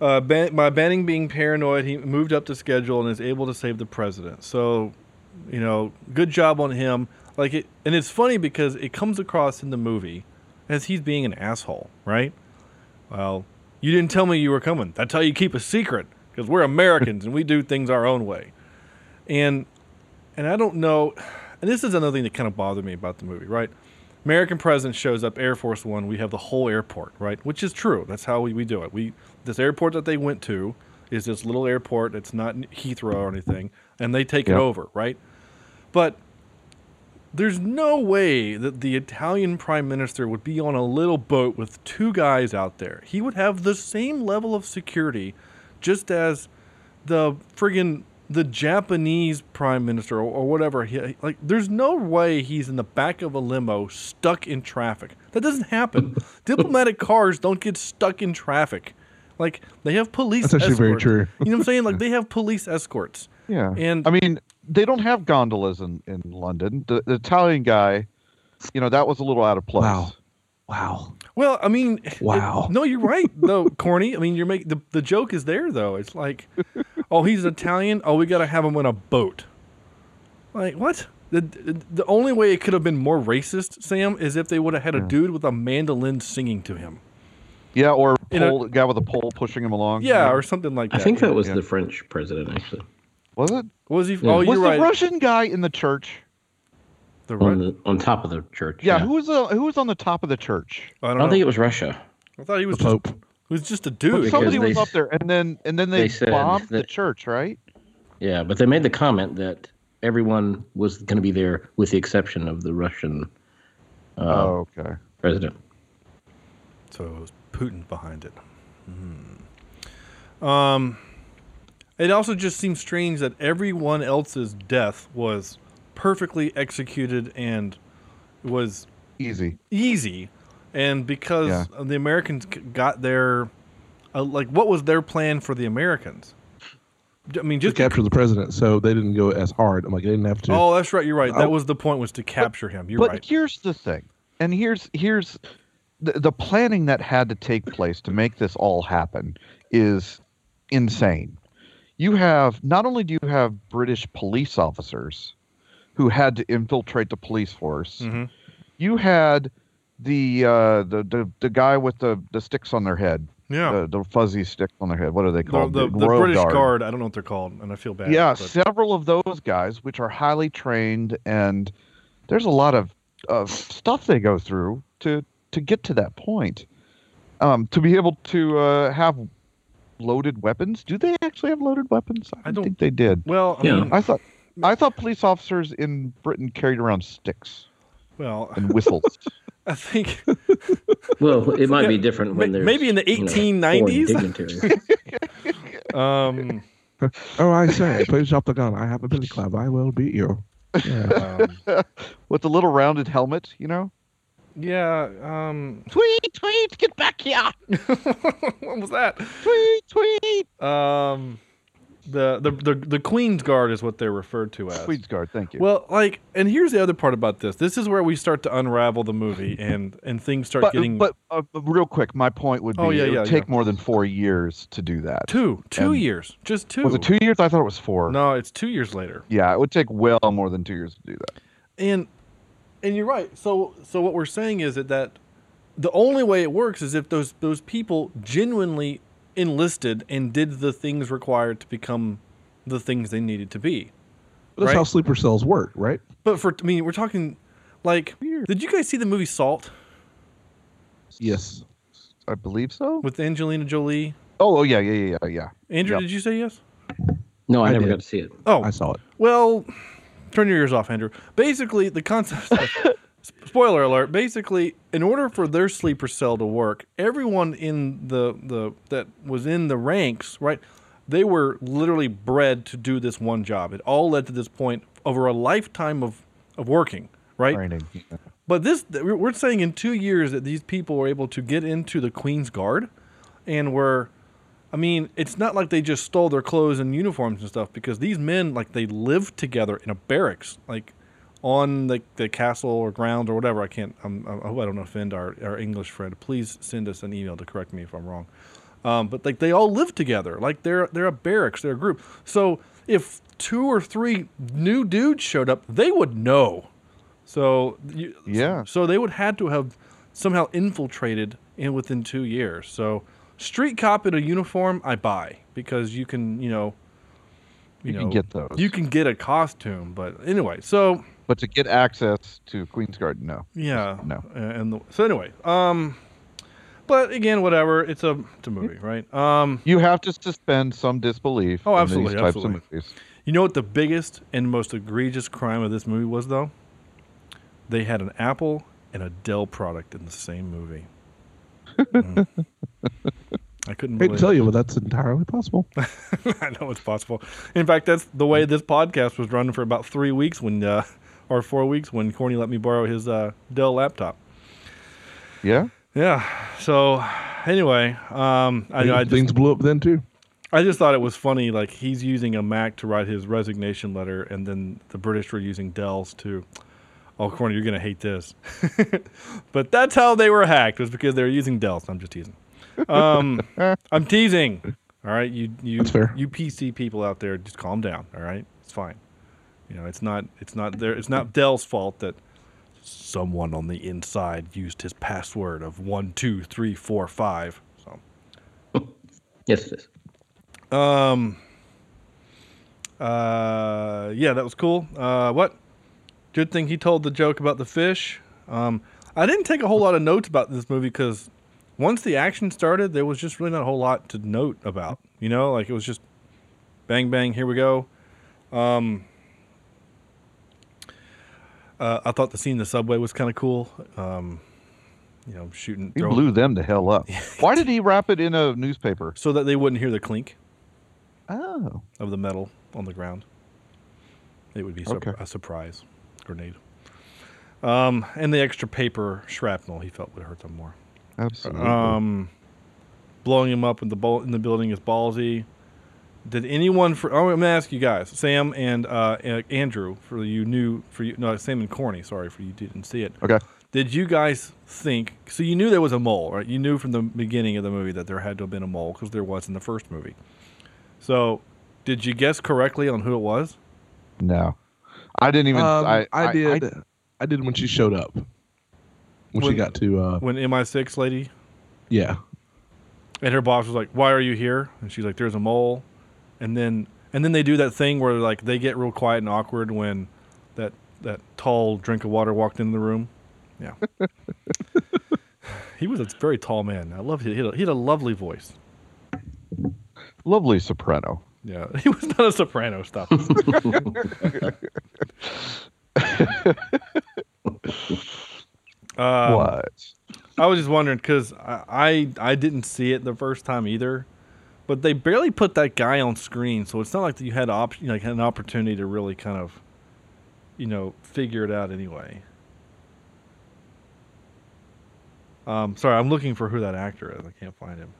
E: uh, ban- by Banning being paranoid, he moved up the schedule and is able to save the president. So, you know, good job on him. Like it, and it's funny because it comes across in the movie as he's being an asshole, right? Well, you didn't tell me you were coming. That's how you keep a secret because we're Americans and we do things our own way. And and I don't know. And this is another thing that kind of bothered me about the movie, right? American president shows up, Air Force One. We have the whole airport, right? Which is true. That's how we, we do it. We this airport that they went to is this little airport. It's not Heathrow or anything, and they take it over, right? But there's no way that the Italian prime minister would be on a little boat with two guys out there. He would have the same level of security just as the friggin' the Japanese prime minister or, or whatever. He, like, there's no way he's in the back of a limo stuck in traffic. That doesn't happen. Diplomatic cars don't get stuck in traffic. Like they have police.
G: That's actually very
E: escorts.
G: true.
E: You know what I'm saying? Like they have police escorts.
F: Yeah.
E: And
F: I mean, they don't have gondolas in, in London. The, the Italian guy, you know, that was a little out of place.
G: Wow. Wow.
E: Well, I mean, it-
G: Wow.
E: no, you're right though, corny. I mean, you're make the the joke is there though. It's like, oh, he's Italian. Oh, we got to have him on a boat. Like what? The the only way it could have been more racist, Sam, is if they would have had a dude with a mandolin singing to him.
F: Yeah, or
E: In a-
F: pole, guy with a pole pushing him along.
E: Yeah, or something like that.
H: I think that was
F: Yeah.
H: the French president, actually.
F: was it?
E: was he?
H: Yeah.
E: Oh,
F: Was
E: you're
F: the
E: right.
F: Russian guy in the church?
E: The
H: On, the, on top of the church.
F: Yeah, who was uh, who was on the top of the church?
E: I
H: I
E: don't
H: don't
E: know.
H: think it was Russia.
E: I thought he was
G: The
E: just,
G: Pope.
E: He was just a
F: But
E: dude.
F: somebody
H: they
F: was up there, and then and then they,
H: they said
F: bombed the church, right?
H: Yeah, but they made the comment that everyone was going to be there with the exception of the Russian uh,
F: oh, okay.
H: president.
E: So it was Putin behind it. Hmm. Um, it also just seems strange that everyone else's death was perfectly executed and was
F: Easy.
E: easy, and because
F: Yeah.
E: the Americans got their, uh, like, what was their plan for the Americans? I mean,
G: To
E: just
G: capture the president, so they didn't go as hard. I'm like, they didn't have to.
E: oh, that's right. You're right. That
G: Oh.
E: was the point was to capture him. You're
F: but
E: right.
F: But here's the thing, and here's here's the, the planning that had to take place to make this all happen is insane. You have not only do you have British police officers who had to infiltrate the police force,
E: Mhm.
F: you had the uh, the, the the guy with the, the sticks on their head,
E: Yeah.
F: the, the fuzzy sticks on their head. What are they
E: The,
F: called?
E: the, the
F: Royal
E: British
F: Guard.
E: Guard. I don't know what they're called, and I feel bad.
F: Yeah,
E: but-
F: several of those guys, which are highly trained, and there's a lot of, of stuff they go through to to get to that point. Um, to be able to uh, have loaded weapons. Do they actually have loaded weapons? I,
E: I
F: don't
E: don't-
F: think they did.
E: well, I
H: Yeah.
E: mean,
F: I thought I thought police officers in Britain carried around sticks
E: well,
F: and whistles.
E: I think
H: Well, it might be different when
E: ma-
H: there's
E: maybe in the
H: you know,
E: 1890s.
H: foreign dignitaries.
E: um,
G: Oh, I say, please drop the gun. I have a billy club. I will beat you. Yeah.
E: um,
F: with the little rounded helmet, you know.
E: yeah. Um,
F: Tweet, tweet, get back here!
E: what was that?
F: Tweet, tweet.
E: Um, the, the the the Queen's Guard is what they're referred to as.
F: Queen's Guard, thank you.
E: Well, like, and here's the other part about this. This is where we start to unravel the movie, and and things start
F: but,
E: getting
F: but uh, real quick, my point would be
E: Oh, yeah,
F: it would
E: yeah,
F: take
E: yeah.
F: more than four years to do that.
E: two two
F: and-
E: years, just two.
F: Was it two years? I thought it was four.
E: No, it's two years later.
F: Yeah, it would take well more than two years to do that.
E: And and you're right. So so what we're saying is that, that the only way it works is if those those people genuinely enlisted and did the things required to become the things they needed to be.
G: That's
E: Right.
G: how sleeper cells work, right?
E: But for I mean, we're talking like did you guys see the movie Salt
G: Yes.
F: I believe so.
E: with Angelina Jolie?
F: Oh, oh yeah, yeah, yeah, yeah, yeah.
E: Andrew,
F: Yep.
E: did you say yes?
H: No, I,
G: I
H: never
G: did.
H: got to see it.
E: Oh,
G: I saw it.
E: Well, turn your ears off, Andrew. Basically, the concept. spoiler alert. Basically, in order for their sleeper cell to work, everyone in the the that was in the ranks, right? They were literally bred to do this one job. It all led to this point over a lifetime of of working, right?
F: Training.
E: But this, we're we're saying in two years that these people were able to get into the Queen's Guard, and were, I mean, it's not like they just stole their clothes and uniforms and stuff because these men, like, they lived together in a barracks, like, on the, the castle or ground or whatever. I can't. I'm, I hope I don't offend our, our English friend. Please send us an email to correct me if I'm wrong. Um, but like they all live together, like they're they're a barracks, they're a group. So if two or three new dudes showed up, they would know. So you,
F: Yeah.
E: So they would had to have somehow infiltrated in within two years. So street cop in a uniform, I buy because you can you know you,
F: You
E: know
F: can get those.
E: You can get a costume, but anyway, so
F: But to get access to Queen's Garden, no.
E: yeah,
F: No.
E: And the, so anyway, um, but again, whatever. It's a it's a movie, right? Um,
F: You have to suspend some disbelief.
E: Oh,
F: in
E: absolutely,
F: these types
E: absolutely.
F: of movies.
E: you know what the biggest and most egregious crime of this movie was, though? They had an Apple and a Dell product in the same movie. Mm. I couldn't
G: Hate to
E: believe
G: tell you, but that's entirely possible.
E: I know it's possible. In fact, that's the way this podcast was running for about three weeks when, uh, or four weeks when Corny let me borrow his uh, Dell laptop.
F: Yeah.
E: Yeah. So anyway, um, I, I
G: things blew up then too.
E: I just thought it was funny. Like he's using a Mac to write his resignation letter, and then the British were using Dells to. Oh, Corny, you're gonna hate this, but that's how they were hacked. Was because they were using Dells. I'm just teasing. Um, I'm teasing. All right, you you you PC people out there, just calm down. All right, it's fine. You know, it's not it's not there. It's not Dell's fault that someone on the inside used his password of one two three four five. So.
H: Yes, it is.
E: Um. Uh. Yeah, that was cool. Uh. What? Good thing he told the joke about the fish. Um. I didn't take a whole lot of notes about this movie because once the action started, there was just really not a whole lot to note about. You know, like it was just bang bang. Here we go. Um. Uh, I thought the scene in the subway was kind of cool. Um, you know, shooting,
F: He
E: throwing-
F: blew them to hell up. Why did he wrap it in a newspaper?
E: so that they wouldn't hear the clink.
F: Oh.
E: of the metal on the ground. It would be sur-
F: Okay.
E: a surprise grenade. Um, and the extra paper shrapnel he felt would hurt them more.
F: Absolutely.
E: Um, blowing him up in the in the building is ballsy. Did anyone for? Oh, I'm gonna ask you guys, Sam and uh, uh, Andrew, for you new for you no Sam and Corny. Sorry for you didn't see it.
F: okay.
E: Did you guys think? So you knew there was a mole, right? You knew from the beginning of the movie that there had to have been a mole because there was in the first movie. So, did you guess correctly on who it was?
F: No. I didn't even.
G: Um,
F: I,
G: I, did.
F: I-
G: I, did when she showed up. When, she got to, uh,
E: When MI6 lady
G: yeah,
E: and her boss was like, "Why are you here?" And she's like, "There's a mole." And then and then they do that thing where like they get real quiet and awkward when that that tall drink of water walked in the room. Yeah. he was a very tall man. I love he had a, he had a lovely voice.
F: lovely soprano.
E: Yeah, he was not a soprano. Stop. um,
F: what?
E: I was just wondering because I, I I didn't see it the first time either, but they barely put that guy on screen, so it's not like you had op- like an opportunity to really kind of, you know, figure it out anyway. Um, sorry, I'm looking for who that actor is. I can't find him.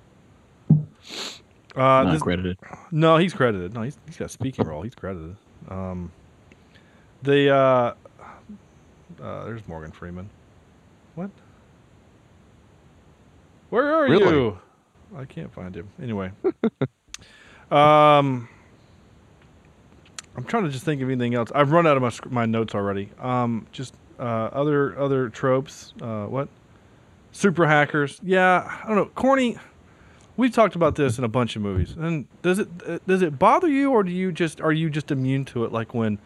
E: Uh,
H: Not
E: this-
H: credited.
E: no, he's credited. No, he's, he's got a speaking role. He's credited. Um, the uh, uh, there's Morgan Freeman. What? Where are
F: Really?
E: you? I can't find him. Anyway, um, I'm trying to just think of anything else. I've run out of my my notes already. Um, just uh, other other tropes. Uh, what? Super hackers. Yeah, I don't know. Corny. We've talked about this in a bunch of movies. And does it uh, does it bother you, or do you just are you just immune to it? Like when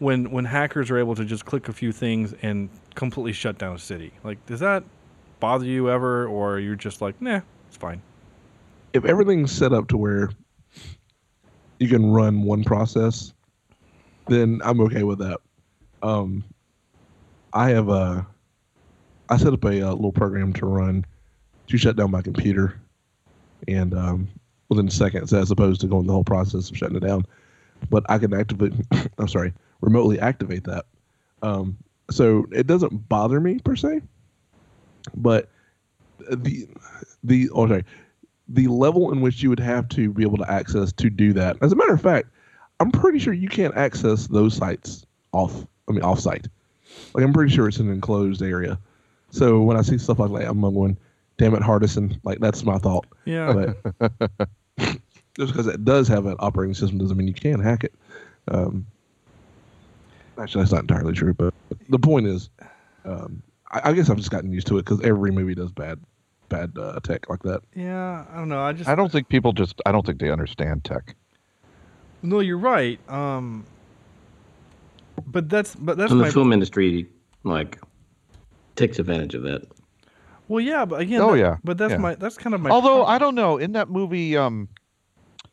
E: when when hackers are able to just click a few things and completely shut down a city. Like does that bother you ever, or you're just like, nah, it's fine.
G: if everything's set up to where you can run one process, then I'm okay with that. Um, I have a, I set up a, uh little program to run to shut down my computer, and um, within seconds, as opposed to going the whole process of shutting it down. But I can activate, I'm sorry, remotely activate that. Um, so it doesn't bother me per se, but the the oh sorry the level in which you would have to be able to access to do that. As a matter of fact, I'm pretty sure you can't access those sites off. I mean, off site. Like I'm pretty sure it's an enclosed area. So when I see stuff like that, I'm going, "Damn it, Hardison!" Like that's my thought.
E: Yeah.
G: But just because it does have an operating system doesn't mean you can't hack it. Um, actually, that's not entirely true. But the point is, um, I, I guess I've just gotten used to it because every movie does bad, bad uh, tech like that.
E: yeah, I don't know. I just
F: I don't think people just. I don't think they understand tech.
E: No, you're right. Um, but that's but that's
H: and
E: my
H: the film industry like takes advantage of that.
E: well, yeah. But again,
F: Oh,
E: that-
F: yeah,
E: But that's
F: yeah.
E: my that's kind of my.
F: Although
E: problem.
F: I don't know, in that movie, um,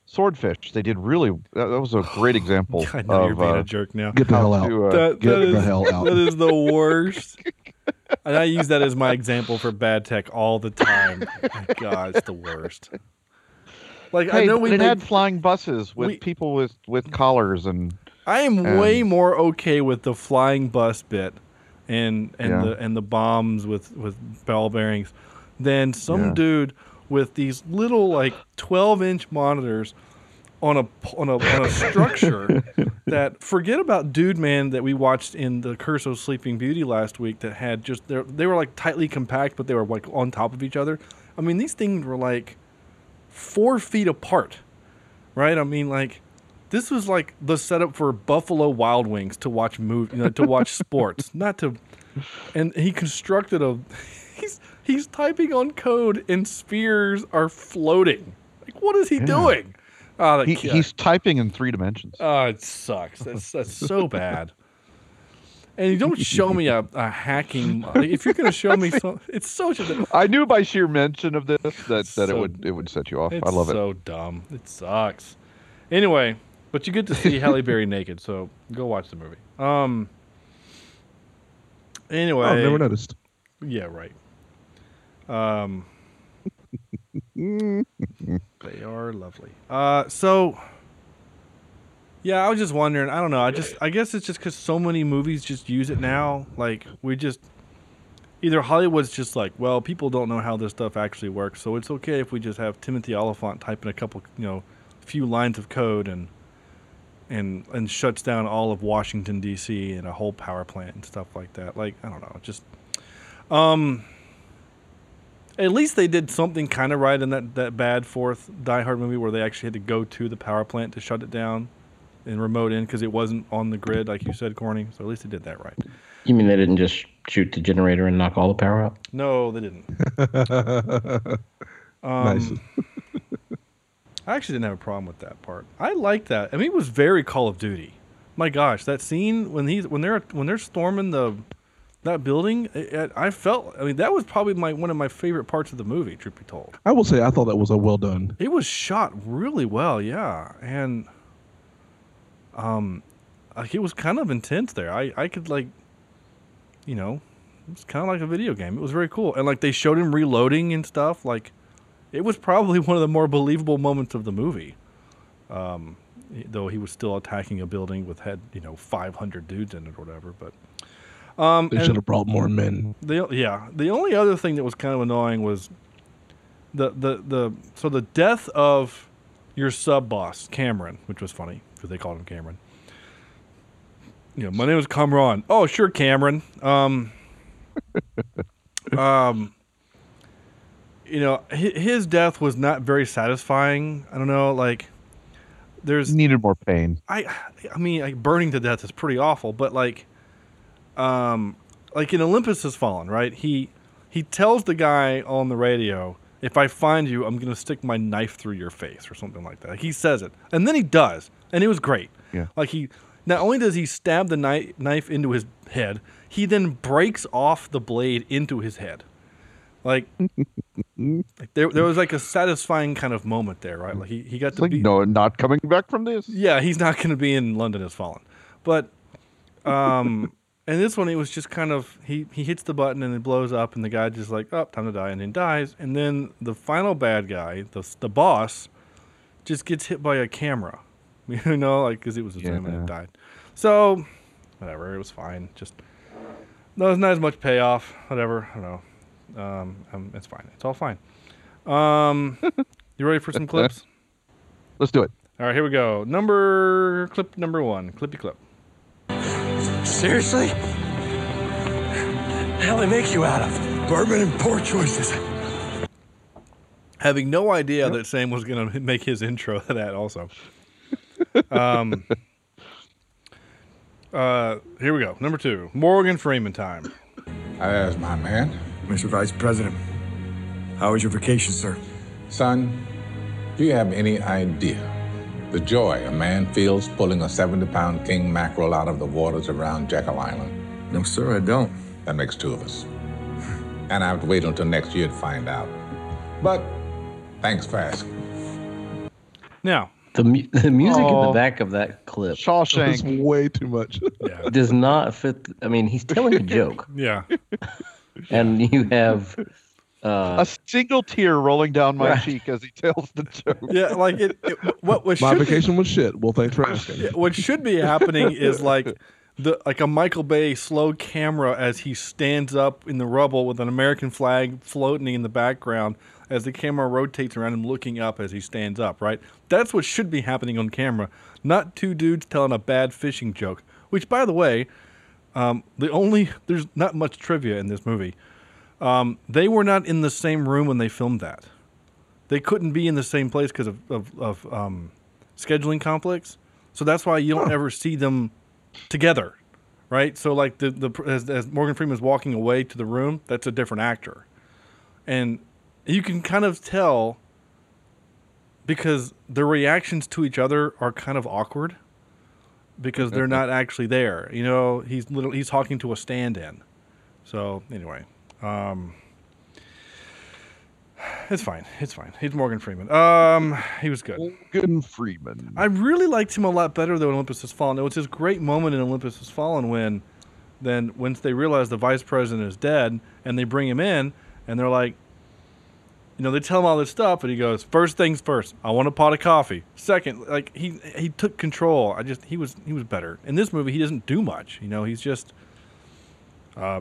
F: Swordfish, they did really. That, that was a great example
E: I know you're
F: of
E: being
F: uh,
E: a jerk now.
G: Get the hell out.
F: to, uh,
E: That,
G: Get
E: that
G: the
E: is-
G: hell out.
E: That is the worst. and I use that as my example for bad tech all the time. God, it's the worst. Like I know we
F: it
E: make-
F: had flying buses with
E: we-
F: people with with collars and
E: I am
F: and-
E: way more okay with the flying bus bit and and
F: Yeah.
E: the and the bombs with with bell bearings than some
F: Yeah.
E: dude with these little like 12 inch monitors on a on a on a structure that forget about dude man that we watched in the curse of sleeping beauty last week that had just they they were like tightly compact but they were like on top of each other. I mean these things were like four feet apart right? I mean like this was like the setup for buffalo wild wings to watch move you know to watch sports not to and he constructed a he's he's typing on code and spheres are floating. Like what is he doing oh,
F: he, he's typing in three dimensions.
E: Oh, it sucks. That's that's so bad. And you don't show me a, a hacking. if you're going to show me, so, it's so.
F: I knew by sheer mention of this that, that it would it would set you off. I love it.
E: so dumb. It sucks. Anyway, but you get to see Halle Berry naked, so go watch the movie. Um. Anyway,
G: Oh, I've never noticed.
E: yeah, right. Um, they are lovely. Uh, so yeah, I was just wondering. I don't know. I just, I guess it's just because so many movies just use it now. Like we just either Hollywood's just like, well, people don't know how this stuff actually works, so it's okay if we just have Timothy Olyphant type in a couple, you know, few lines of code and and and shuts down all of Washington D.C. and a whole power plant and stuff like that. Like I don't know, just um. At least they did something kind of right in that, that bad fourth Die Hard movie where they actually had to go to the power plant to shut it down and remote in because it wasn't on the grid like you said, Corny. So at least they did that right.
H: You mean they didn't just shoot the generator and knock all the power out?
E: No, they didn't. Um,
G: nice.
E: I actually didn't have a problem with that part. I like that. I mean, it was very Call of Duty. My gosh, that scene when he's when they're when they're storming the that building, I felt. I mean, that was probably my one of my favorite parts of the movie. Truth be told,
G: I will say I thought that was a well done.
E: it was shot really well. Yeah, and um, like it was kind of intense there. I I could like, you know, it's kind of like a video game. It was very cool, and like they showed him reloading and stuff. Like, it was probably one of the more believable moments of the movie. Um, though he was still attacking a building with had you know 500 dudes in it or whatever, but. Um,
G: They should have brought more men.
E: the yeah, the only other thing that was kind of annoying was the the the so the death of your sub boss Cameron, which was funny because they called him Cameron. You know, my name is Cameron. Oh, sure, Cameron. Um, um, you know, his death was not very satisfying. I don't know, like there's
F: Needed more pain.
E: I I mean like burning to death is pretty awful, but like um like in Olympus has fallen, right? He he tells the guy on the radio, if I find you, I'm gonna stick my knife through your face or something like that. Like he says it. And then he does. And it was great.
F: Yeah.
E: Like he not only does he stab the knife knife into his head, he then breaks off the blade into his head. Like, like there, there was like a satisfying kind of moment there, right? Like he, he got
F: It's
E: to
F: like
E: be
F: no, not coming back from this.
E: yeah, he's not going to be in London has fallen. But um and this one it was just kind of he he hits the button and it blows up and the guy just like, "Oh, time to die." And then dies. And then the final bad guy, the the boss just gets hit by a camera. You know, like cuz it was a zoom and it died. So, whatever, it was fine. Just no, it's not as much payoff. Whatever, I don't know. Um, um, it's fine. It's all fine. Um, you ready for some clips?
F: Let's do it.
E: All right, here we go. Number clip number one. Clippy clip.
I: Seriously? Hell, they make you out of bourbon and poor choices.
E: Having no idea that Sam was going to make his intro to that also. Um, uh, here we go. Number two. Morgan Freeman time.
J: As my man.
I: Mr. Vice President, how was your vacation, sir?
J: Son, do you have any idea The joy a man feels pulling a 70 pound king mackerel out of the waters around Jekyll Island.
I: No, sir, I don't.
J: That makes two of us. And I have to wait until next year to find out. But thanks for asking.
E: Now,
H: The, mu- the music in
F: Aw.
H: the back of that clip
G: That's
F: Shawshank.
G: way too much.
E: yeah,
H: does not fit. I mean, he's telling a joke,
E: yeah,
H: and you have uh,
F: A single tear rolling down my
H: Right.
F: cheek as he tells the joke.
E: yeah. Like it. it what was
G: My
E: should be,
G: vacation was shit. Well, thanks for asking.
E: yeah, what should be happening is like the like a Michael Bay slow camera as he stands up in the rubble with an American flag floating in the background as the camera rotates around him looking up as he stands up, right? That's what should be happening on camera, not two dudes telling a bad fishing joke. Which by the way, um, the only there's not much trivia in this movie. Um, they were not in the same room when they filmed that. They couldn't be in the same place because of, of, of um, scheduling conflicts. So that's why you don't ever see them together, right? So like the the as, as Morgan Freeman's walking away to the room, that's a different actor, and you can kind of tell because their reactions to each other are kind of awkward because they're not actually there. You know, he's little he's talking to a stand-in. So anyway, um, it's fine. It's fine. He's Morgan Freeman. Um, he was good.
F: Morgan Freeman.
E: I really liked him a lot better though in Olympus Has Fallen. It was this great moment in Olympus Has Fallen when, then once they realize the vice president is dead and they bring him in and they're like, you know, they tell him all this stuff, and he goes, first things first, I want a pot of coffee. Second, like he he took control. I just he was he was better in this movie. He doesn't do much. You know, he's just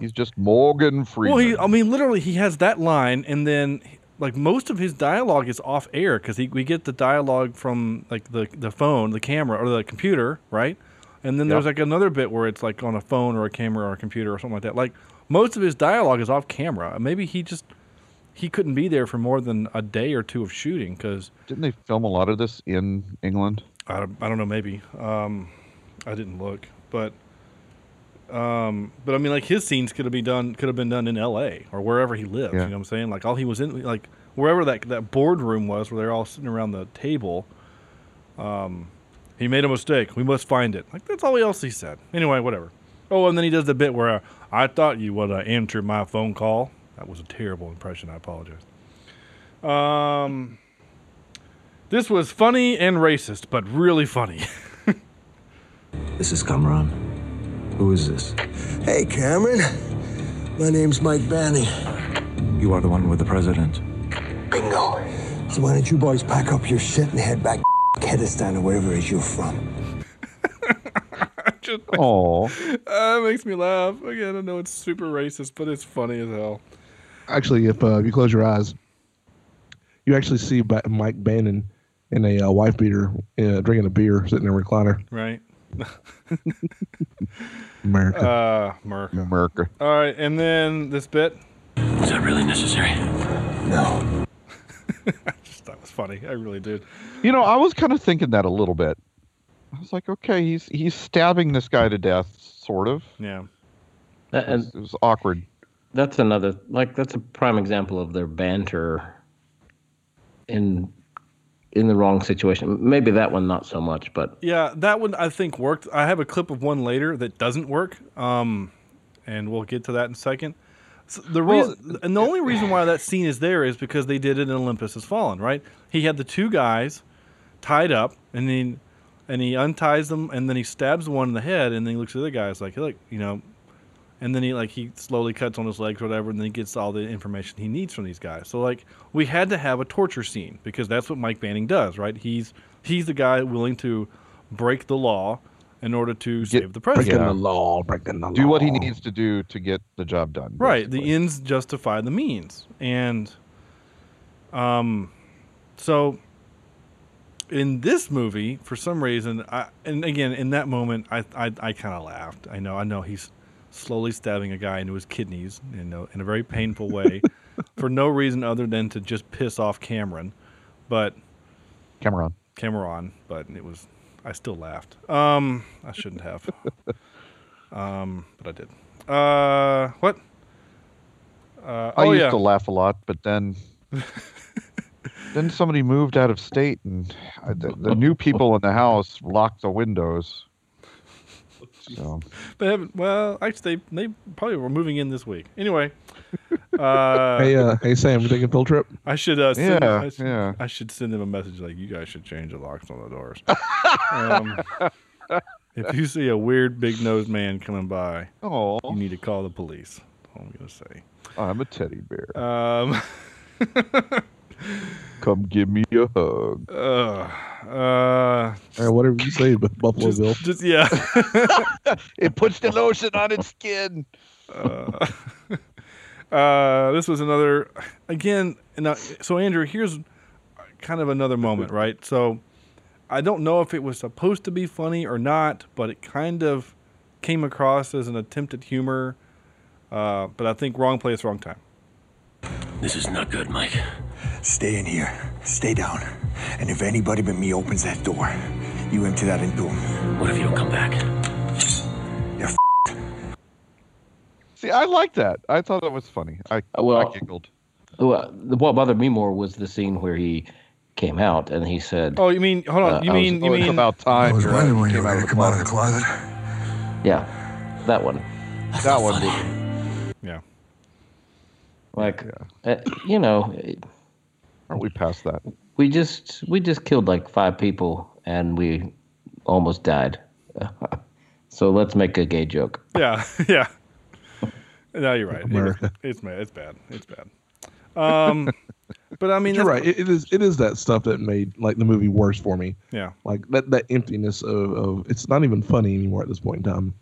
F: He's just Morgan Freeman.
E: well, he, I mean, literally, he has that line, and then like most of his dialogue is off air because we get the dialogue from like the the phone, the camera, or the computer, right? And then there's like another bit where it's like on a phone or a camera or a computer or something like that. Like most of his dialogue is off camera. Maybe he just he couldn't be there for more than a day or two of shooting because
F: Didn't they film a lot of this in England?
E: I don't, I don't know. Maybe um, I didn't look, but um, but I mean, like his scenes could have been done could have been done in L.A. or wherever he lives.
F: Yeah.
E: You know what I'm saying? Like all he was in, like wherever that that boardroom was, where they're all sitting around the table. Um, he made a mistake. We must find it. Like that's all else he said. Anyway, whatever. Oh, and then he does the bit where uh, I thought you would uh, answer my phone call. That was a terrible impression. I apologize. Um, this was funny and racist, but really funny.
I: This is Cameron. Who is this?
K: Hey, Cameron. My name's Mike Banning.
I: You are the one with the president.
K: Bingo. So why don't you boys pack up your shit and head back to Kurdistan or wherever it is you're from?
E: Just,
F: Oh,
E: uh, it makes me laugh. Again, I know it's super racist, but it's funny as hell.
G: Actually, if uh, you close your eyes, you actually see ba- Mike Banning in a uh, wife beater uh, drinking a beer, sitting in a recliner.
E: Right?
G: America.
E: Uh, Merc.
F: America.
E: All right, and then this bit.
I: Is that really necessary?
K: No.
E: I just thought it was funny. I really did.
F: You know, I was kind of thinking that a little bit. I was like, okay, he's he's stabbing this guy to death, sort of.
E: Yeah.
H: that-
F: It was,
H: and
F: it was awkward.
H: that's another like that's a prime example of their banter in in the wrong situation. Maybe that one not so much, but
E: Yeah, that one I think worked. I have a clip of one later that doesn't work. Um, and we'll get to that in a second. So the
F: Well,
E: reason, and the only reason why that scene is there is because they did it in Olympus Has Fallen, right? He had the two guys tied up, and then and he unties them, and then he stabs one in the head, and then he looks at the other guys like, look, you know, and then he like he slowly cuts on his legs or whatever, and then he gets all the information he needs from these guys. So like we had to have a torture scene because that's what Mike Banning does, right? He's he's the guy willing to break the law in order to
F: Get-
E: save the president breaking
G: the law, breaking the law.
F: Do what he needs to do to get the job done.
E: Right. The ends justify the means. And um so in this movie, for some reason, I and again in that moment I I, I kinda laughed. I know I know he's slowly stabbing a guy into his kidneys, you know, in a very painful way for no reason other than to just piss off Cameron. But
F: Cameron.
E: Cameron, but it was I still laughed. Um I shouldn't have. um but I did. Uh what? Uh,
F: I
E: oh
F: used
E: yeah.
F: to laugh a lot, but then then somebody moved out of state, and the, the new people in the house locked the windows. So
E: They haven't. Well, actually, they, they probably were moving in this week. Anyway, uh,
G: hey, uh, hey, Sam, you taking a field trip?
E: I should. Uh, send,
F: Yeah,
E: I should,
F: yeah.
E: I should send them a message like, "You guys should change the locks on the doors." um, if you see a weird big nosed man coming by,
F: oh,
E: you need to call the police. That's all I'm gonna say.
F: I'm a teddy bear.
E: Um,
F: Come give me a hug.
E: uh, uh,
G: Or whatever you say, Bu- Buffalo
E: just,
G: Bill.
E: just yeah.
F: it puts the lotion on its skin.
E: uh, uh, this was another again. And, uh, so Andrew, here's kind of another moment, right? So I don't know if it was supposed to be funny or not, but it kind of came across as an attempt at humor. Uh, but I think wrong place, wrong time.
K: This is not good, Mike. Stay in here. Stay down. And if anybody but me opens that door, you empty that into them. What if you don't come back? You're
F: See, I like that. I thought that was funny. I,
H: Uh, well-
F: I giggled.
H: Well, what bothered me more was the scene where he came out and he said,
E: Oh, you mean? Hold on.
H: Uh,
E: you
H: I was-
E: mean? You
H: oh,
E: mean?
F: about time.
K: I was
F: you're
K: wondering when you
F: Came
K: were
F: out
K: going
F: of
K: to
F: the
K: come out of the
F: closet.
K: closet.
H: "Yeah, that one."
F: That one.
E: Yeah.
H: Like, uh, you know, it-
F: Aren't we past that?
H: we just we just killed like five people and we almost died. so let's make a gay joke.
E: Yeah. Yeah. No, you're right.
G: America.
E: it's bad. It's bad. It's bad. Um, but I mean,
G: You're right. It, it is. It is that stuff that made like the movie worse for me.
E: Yeah.
G: Like that. That emptiness of, of it's not even funny anymore at this point in time.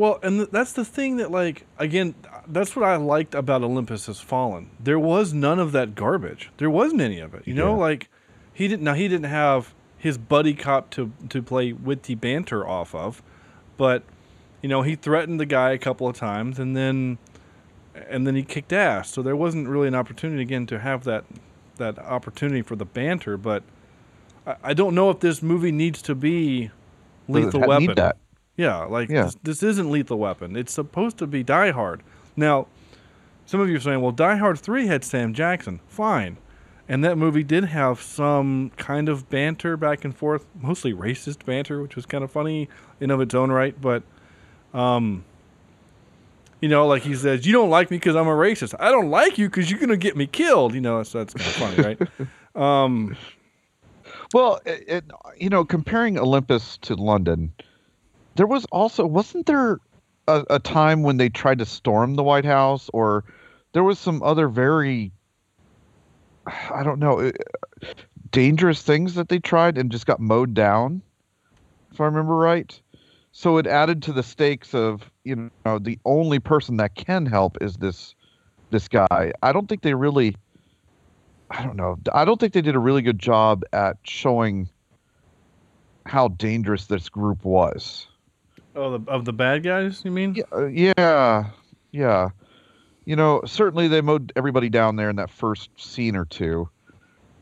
E: Well, and th- that's the thing that, like, again, that's what I liked about Olympus Has Fallen. There was none of that garbage. There wasn't any of it. You know,
G: Yeah.
E: like he didn't. Now he didn't have his buddy cop to to play witty banter off of, but you know he threatened the guy a couple of times, and then and then he kicked ass. So there wasn't really an opportunity again to have that that opportunity for the banter. But I, I don't know if this movie needs to be Lethal
F: ha-
E: Weapon. Yeah, like
F: Yeah.
E: This, this isn't Lethal Weapon. It's supposed to be Die Hard. Now, some of you are saying, well, Die Hard 3 had Sam Jackson. Fine. And that movie did have some kind of banter back and forth, mostly racist banter, which was kind of funny in of its own right. But, um, you know, like he says, you don't like me because I'm a racist. I don't like you because you're going to get me killed. You know, that's, that's kind of funny, right? Um,
F: Well, it, it, you know, comparing Olympus to London, there was also wasn't there a, a time when they tried to storm the White House, or there was some other very, I don't know, uh, dangerous things that they tried and just got mowed down, if I remember right. So it added to the stakes of you know the only person that can help is this this guy. I don't think they really. I don't know. I don't think they did a really good job at showing how dangerous this group was.
E: Oh, the, of the bad guys, you mean?
F: Yeah, uh, yeah, yeah. You know, certainly they mowed everybody down there in that first scene or two,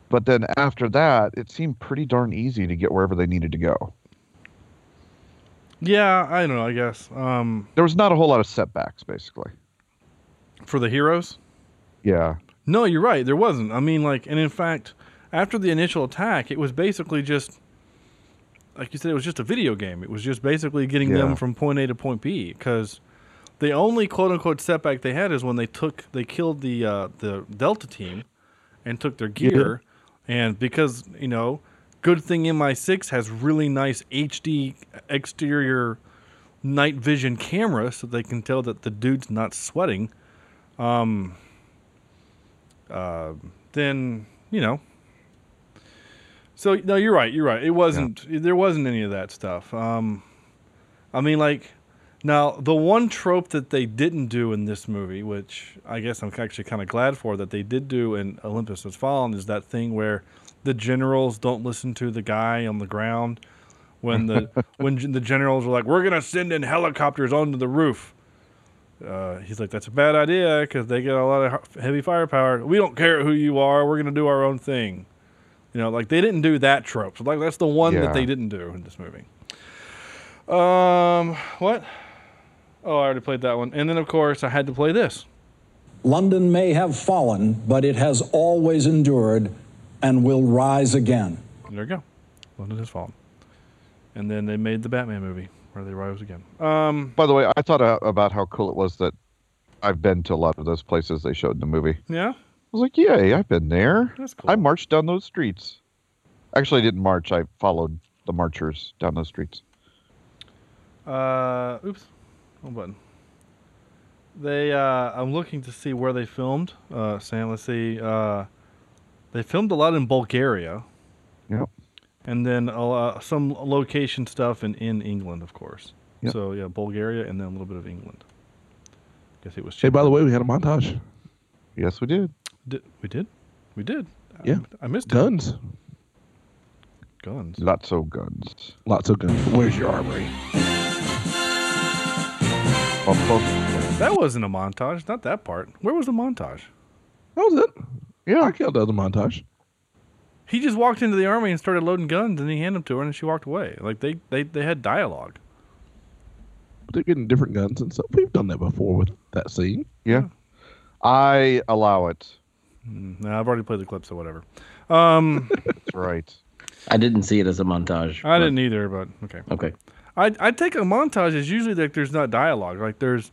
F: but then after that, it seemed pretty darn easy to get wherever they needed to go.
E: Yeah, I don't know, I guess. Um,
F: There was not a whole lot of setbacks, basically.
E: for the heroes?
F: Yeah,
E: No, you're right. There wasn't. I mean, like, and in fact, after the initial attack, it was basically just, like you said, it was just a video game. It was just basically getting
F: Yeah.
E: them from point A to point B. Because the only quote unquote setback they had is when they took, they killed the uh, the Delta team, and took their gear, and because you know, good thing MI6 has really nice HD exterior night vision camera, so they can tell that the dude's not sweating. Um, uh, then you know. So no, you're right. You're right. It wasn't. There wasn't any of that stuff. Um, I mean, like now the one trope that they didn't do in this movie, which I guess I'm actually kind of glad for that they did do in Olympus Has Fallen, is that thing where the generals don't listen to the guy on the ground when the when the generals are like, "We're gonna send in helicopters onto the roof." Uh, he's like, "That's a bad idea because they get a lot of heavy firepower. We don't care who you are. We're gonna do our own thing." You know, like they didn't do that trope. So like that's the one
F: Yeah.
E: that they didn't do in this movie. Um, what? Oh, I already played that one, and then of course I had to play this.
L: London may have fallen, but it has always endured and will rise again.
E: There you go. London has fallen. And then they made the Batman movie where they rise again. Um,
F: By the way, I thought uh, about how cool it was that I've been to a lot of those places they showed in the movie.
E: yeah.
F: I was like, yay, I've been there.
E: That's cool.
F: I marched down those streets. Actually, I didn't march. I followed the marchers down those streets.
E: Uh, oops, wrong button. They, uh, I'm looking to see where they filmed. Uh, Sam, let's see. Uh, they filmed a lot in Bulgaria.
F: Yep.
E: And then a lot, some location stuff in, in England, of course.
F: Yep.
E: So yeah, Bulgaria and then a little bit of England. Guess it was.
G: Hey, by the way, we had a montage.
F: Yes, we did.
E: Did, we did, we did.
G: Yeah.
E: I, I missed it.
G: Guns.
E: Guns.
F: Lots of guns.
G: Lots of guns. Where's your armory?
E: That wasn't a montage. Not that part. Where was the montage?
G: That was it.
F: Yeah.
G: I killed the other montage.
E: He just walked into the army and started loading guns, and he handed them to her, and she walked away. Like they, they, they had dialogue.
G: But they're getting different guns and stuff. We've done that before with that scene.
F: Yeah. I allow it.
E: Mm, nah, I've already played the clip, so whatever. Um,
F: That's right.
H: I didn't see it as a montage.
E: I
H: but-
E: didn't either, but okay.
H: Okay.
E: I I take a montage as usually like there's not dialogue, like there's,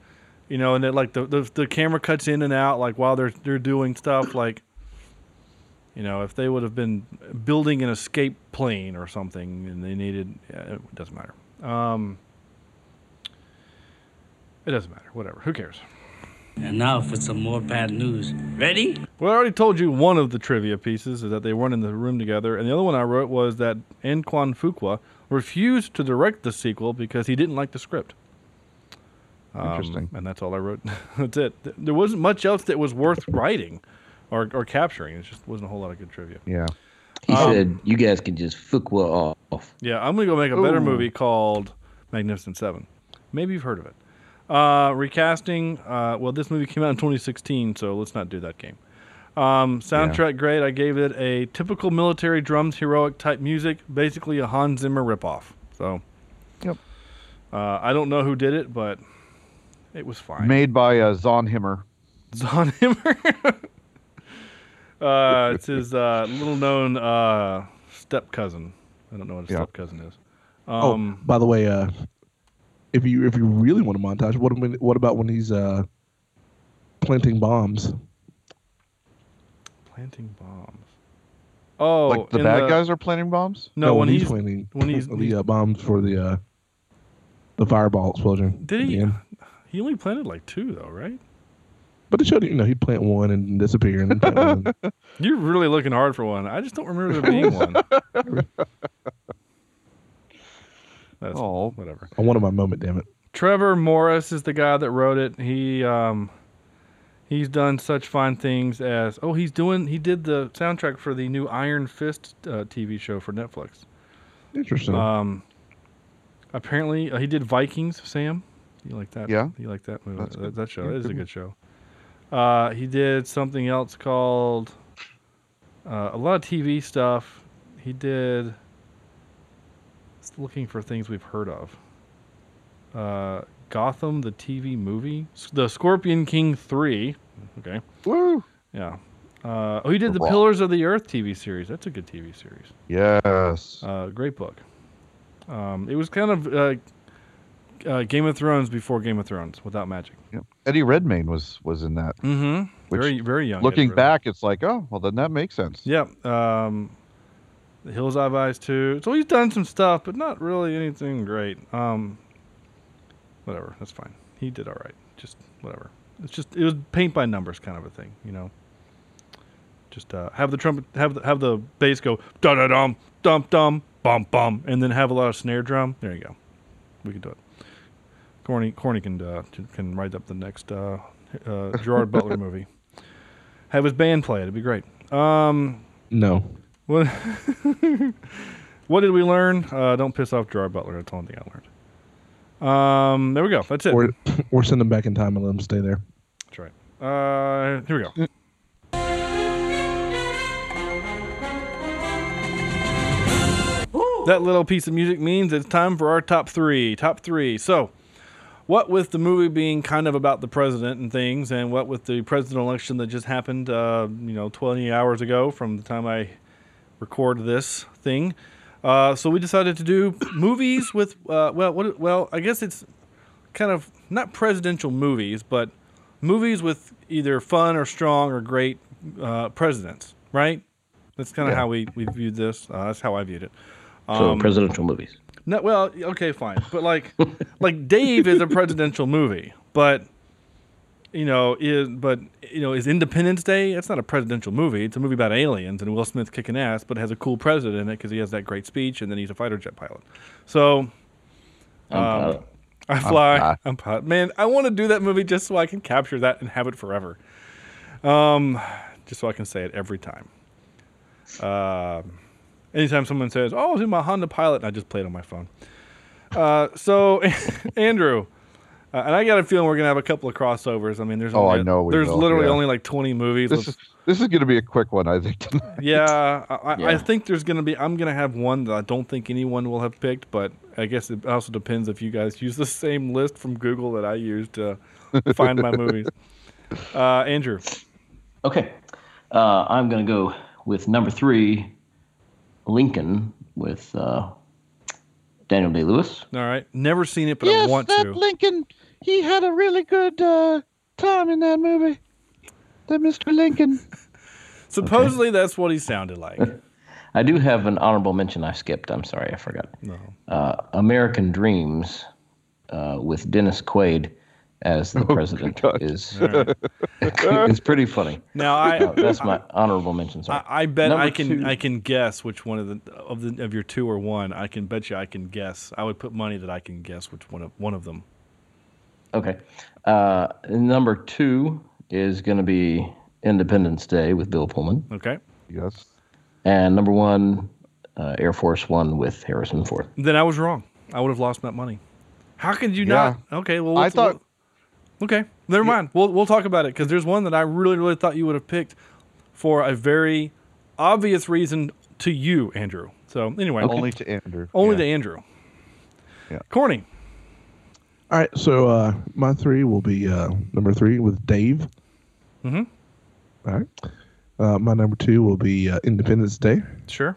E: you know, and then like the, the the camera cuts in and out like while they're they're doing stuff like. You know, if they would have been building an escape plane or something, and they needed, yeah, it doesn't matter. Um, it doesn't matter. Whatever. Who cares?
M: And now for some more bad news. Ready?
E: Well, I already told you one of the trivia pieces is that they weren't in the room together, and the other one I wrote was that Antoine Fuqua refused to direct the sequel because he didn't like the script. Um,
F: Interesting.
E: And that's all I wrote. that's it. There wasn't much else that was worth writing or, or capturing. It just wasn't a whole lot of good trivia.
F: Yeah.
H: He
E: Um,
H: said, "You guys can just fuqua off."
E: Yeah, I'm gonna go make a better
H: Ooh.
E: movie called Magnificent Seven. Maybe you've heard of it. Uh, recasting. Uh, well, this movie came out in 2016, so let's not do that game. Um, soundtrack great. I gave it a typical military drums heroic type music, basically a Hans Zimmer ripoff. So,
F: Yep.
E: Uh, I don't know who did it, but it was fine.
F: Made by uh, Zonhimmer.
E: Zonhimmer. uh, it's his uh, little known uh, step cousin. I don't know what his
G: Yeah.
E: step cousin is. Um,
G: oh, by the way, uh, if you if you really want a montage, what when- what about when he's uh, planting bombs?
E: Planting bombs. Oh,
F: like the
E: in
F: bad guys are planting bombs?
E: No, when, he's,
G: planting
E: when he's,
G: the uh, bombs for the uh, the fireball explosion.
E: did he? He only planted like two though, right?
G: But it showed you know he'd plant one and disappear and plant one.
E: You're really looking hard for one. I just don't remember there being one. That's
F: Oh.
E: whatever.
G: I wanted my moment, damn it.
E: Trevor Morris is the guy that wrote it. He um he's done such fine things as oh he's doing he did the soundtrack for the new Iron Fist uh, TV show for Netflix.
G: Interesting.
E: Um apparently uh, he did Vikings, Sam. You like that?
F: Yeah.
E: You like that movie?
F: That's
E: that, that show.
F: Yeah,
E: It is a
F: good
E: good show. Uh he did something else called uh, a lot of TV stuff. He did just looking for things we've heard of. Uh, Gotham, the TV movie, the Scorpion King three. Okay.
F: Woo!
E: Yeah. Uh, oh, he did
F: The
E: the Pillars of the Earth TV series. That's a good TV series.
F: Yes.
E: Uh, great book. Um, it was kind of uh, uh, Game of Thrones before Game of Thrones without magic.
F: Yep. Eddie Redmayne was was in that.
E: Mm-hmm. Very very young.
F: Looking
E: Eddie Redmayne.
F: back, it's like, oh, well, then that makes sense.
E: Yep. Um, the Hills Have Eyes too. So he's done some stuff, but not really anything great. Um, whatever. That's fine. He did all right. Just whatever. It's just it was paint by numbers kind of a thing, you know. Just uh, have the trumpet, have the, have the bass go da da dum dum dum bum bum, and then have a lot of snare drum. There you go. We can do it. Corny Corny can uh, can write up the next uh, uh, Gerard Butler movie. Have his band play it. It'd be great. Um,
G: no.
E: What, what did we learn? Uh, don't piss off Gerard Butler. That's the only thing I learned. Um, there we go. That's it.
G: Or or send them back in time and let them stay there.
E: That's right. Uh, here we go. That little piece of music means it's time for our top three. Top three. So, what with the movie being kind of about the president and things, and what with the presidential election that just happened, uh, you know, 20 hours ago from the time I record this thing. Uh, so we decided to do movies with uh, well, what, well, I guess it's kind of not presidential movies, but movies with either fun or strong or great uh, presidents, right? That's kind of
H: Yeah.
E: how we, we viewed this. Uh, that's how I viewed it.
H: So
E: Um,
H: presidential movies.
E: no, well, okay, fine, but like, like Dave is a presidential movie, but you know, is but you know, is Independence Day? It's not a presidential movie. It's a movie about aliens and Will Smith kicking ass, but it has a cool president in it because he has that great speech and then he's a fighter jet pilot. So,
H: I'm
E: um. I
H: I'm
E: fly. I'm pilot. Man, I want to do that movie just so I can capture that and have it forever. Um, just so I can say it every time. Um, anytime someone says, "Oh, it's in my Honda Pilot," and I just play it on my phone. Uh, so, Andrew, uh, and I got a feeling we're gonna have a couple of crossovers. I mean, there's
F: Oh, I know we
E: there's
F: will,
E: literally
F: yeah.
E: only like 20 movies.
F: This
E: with-
F: is this is going to be a quick one, I think. Tonight.
E: yeah, I, I- I think there's gonna be. I'm gonna have one that I don't think anyone will have picked, but I guess it also depends if you guys use the same list from Google that I used to find my movies. Uh, Andrew,
H: Okay. Uh, I'm going to go with number three, Lincoln, with uh, Daniel Day Lewis.
E: all right, never seen it, but I want to.
F: Lincoln, he had a really good uh, time in that movie. That Mr. Lincoln.
E: Supposedly, that's what he sounded like.
H: I do have an honorable mention I skipped. I'm sorry, I forgot.
E: No.
H: Uh, American Dreamz uh, with Dennis Quaid as the president is
E: All right.
H: it's pretty funny.
E: Now, I-
H: Uh, that's my honorable mention. Sorry.
E: I, I bet
H: Number
E: I can
H: two-
E: I can guess which one of the of the of your two or one. I can bet you I can guess. I would put money that I can guess which one of one of them.
H: Okay. Uh, number two is going to be Independence Day with Bill Pullman.
E: Okay.
F: Yes.
H: And number one, uh, Air Force One with Harrison Ford.
E: Then I was wrong. I would have lost that money. How could you
H: Yeah.
E: not? Okay, well,
H: I
E: let's-
H: thought-
E: Okay, never mind. We'll we'll talk about it because there's one that I really really thought you would have picked for a very obvious reason to you, Andrew. So anyway,
F: Only to Andrew.
E: Only
F: Yeah.
E: to Andrew.
F: Yeah.
E: Corny.
G: All right, so uh, my three will be uh, number three with Dave.
E: Mm-hmm.
G: All right. Uh, my number two will be uh, Independence Day.
E: Sure.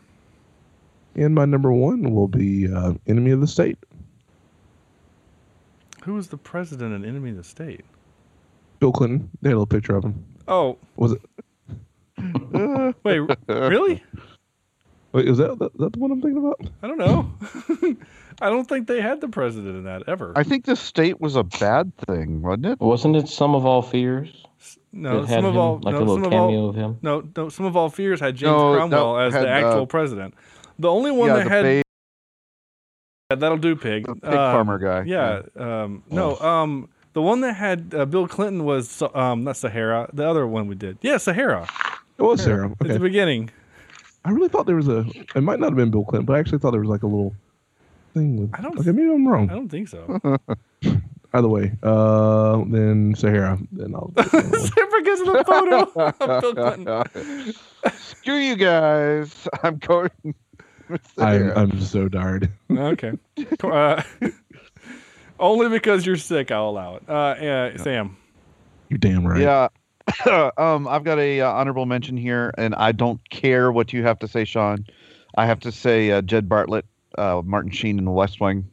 G: And my number one will be uh, Enemy of the State.
E: Who was the president and enemy of the state?
G: Bill Clinton. They had a little picture of him.
E: Oh,
G: Was it?
E: wait, really?
G: Wait, is that, that that the one I'm thinking about?
E: I don't know. I don't think they had the president in that ever.
F: I think the state was a bad thing, wasn't it?
H: Wasn't it Sum of All Fears?
E: No,
H: It had
E: some of
H: him,
E: all
H: like
E: no,
H: a little
E: some of
H: cameo
E: all,
H: of him?
E: No, no, sum of all fears had James
F: No,
E: Cromwell
F: no,
E: as
F: had,
E: the actual
F: uh,
E: president. The only one
F: yeah,
E: that
F: the
E: had
F: babe-
E: Yeah, that'll do, pig. The
F: pig farmer guy,
E: Yeah. Um, no. Um, the one that had uh, Bill Clinton was um, not Sahara. The other one we did. Yeah, Sahara.
G: It was Sarah.
E: At the beginning.
G: I really thought there was a. It might not have been Bill Clinton, but I actually thought there was like a little thing with.
E: I don't.
G: Okay, maybe I'm wrong.
E: I don't think so.
G: Either way, uh, then Sahara. Then I'll.
E: because of the photo of Bill Clinton.
F: Screw you guys. I'm going.
G: I'm I'm so tired.
E: Okay. Uh, only because you're sick, I'll allow it. Uh, yeah, Sam.
G: You're damn right.
F: Yeah. um, I've got a uh, honorable mention here, and I don't care what you have to say, Sean. I have to say uh, Jed Bartlet, uh, Martin Sheen in The West Wing,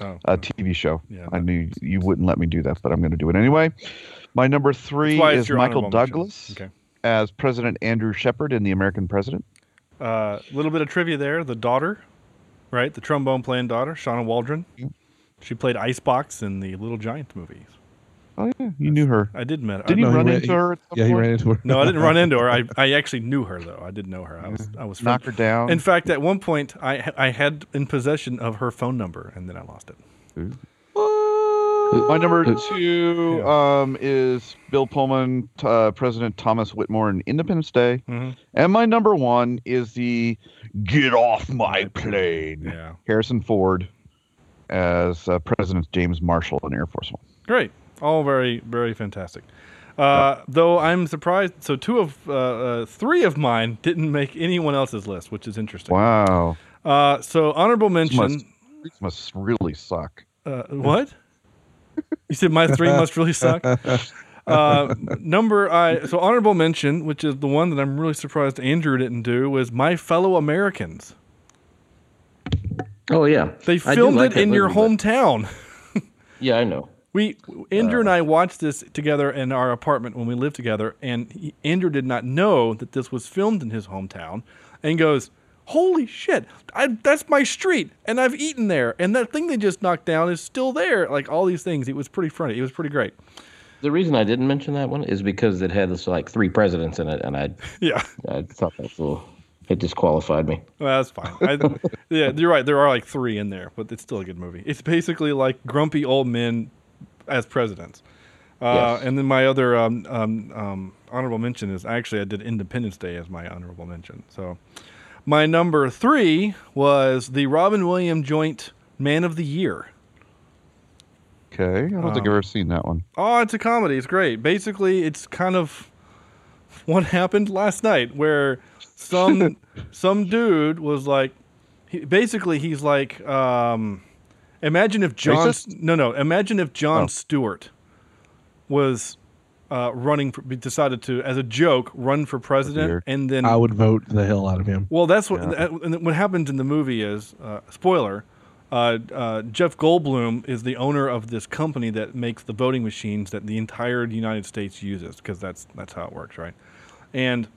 E: Oh,
F: a TV show.
E: Yeah,
F: I knew you wouldn't let me do that, but I'm going to do it anyway. My number three
E: That's why it's
F: is Michael. Douglas
E: Okay.
F: as President Andrew Shepard in The American President.
E: A uh, little bit of trivia there. The daughter, right? The trombone playing daughter, Shawna Waldron. She played Icebox in the Little Giant movies.
F: Oh yeah, you knew her.
E: I did met.
F: Did
E: I
F: you
E: know
F: run
E: ran-
F: into her? At some
G: Yeah, he
F: point?
G: ran into her.
E: No, I didn't run into her. I, I actually knew her though. I did know her. I was I was
F: Knock her down.
E: In fact, at one point, I I had in possession of her phone number, and then I lost it.
F: My number two um, is Bill Pullman, uh, President Thomas Whitmore and Independence Day.
E: Mhm.
F: And my number one is the Get Off My Plane.
E: Yeah.
F: Harrison Ford as uh, President James Marshall in Air Force One.
E: Great. All very, very fantastic. Uh, though I'm surprised. So two of uh, uh, three of mine didn't make anyone else's list, which is interesting.
F: Wow.
E: Uh, so honorable
F: This
E: mention.
F: must, this must really suck.
E: Uh, what? You said my three must really suck. Uh, number I so honorable mention, which is the one that I'm really surprised Andrew didn't do, was My Fellow Americans.
H: Oh yeah,
E: They filmed
H: like
E: it in your
H: movie,
E: hometown.
H: Yeah, I know.
E: We Andrew and uh. I watched this together in our apartment when we lived together, and he, Andrew did not know that this was filmed in his hometown, and goes, "Holy shit, I, that's my street, and I've eaten there, and that thing they just knocked down is still there." Like all these things, it was pretty funny. It was pretty great.
H: The reason I didn't mention that one is because it had this like three presidents in it, and I
E: yeah
H: I thought that's a little it disqualified me.
E: Well, that's fine. I, yeah, you're right. There are like three in there, but it's still a good movie. It's basically like grumpy old men as presidents. Uh,
H: Yes.
E: And then my other um, um, um, honorable mention is actually I did Independence Day as my honorable mention. So my number three was the Robin Williams joint Man of the Year.
F: Okay, I don't think I've
E: Um,
F: ever seen that one.
E: Oh, it's a comedy. It's great. Basically, it's kind of what happened last night, where some some dude was like, he, basically he's like, um, imagine if Jon,
F: Racist?
E: no, no, imagine if Jon
F: Oh.
E: Stewart was uh, running, for, decided to, as a joke, run for president,
G: Dear.
E: and then
G: I would vote the hell out of him.
E: well, that's what that- and what happens in the movie is uh, spoiler. Uh, uh, Jeff Goldblum is the owner of this company that makes the voting machines that the entire United States uses because that's that's how it works, right? And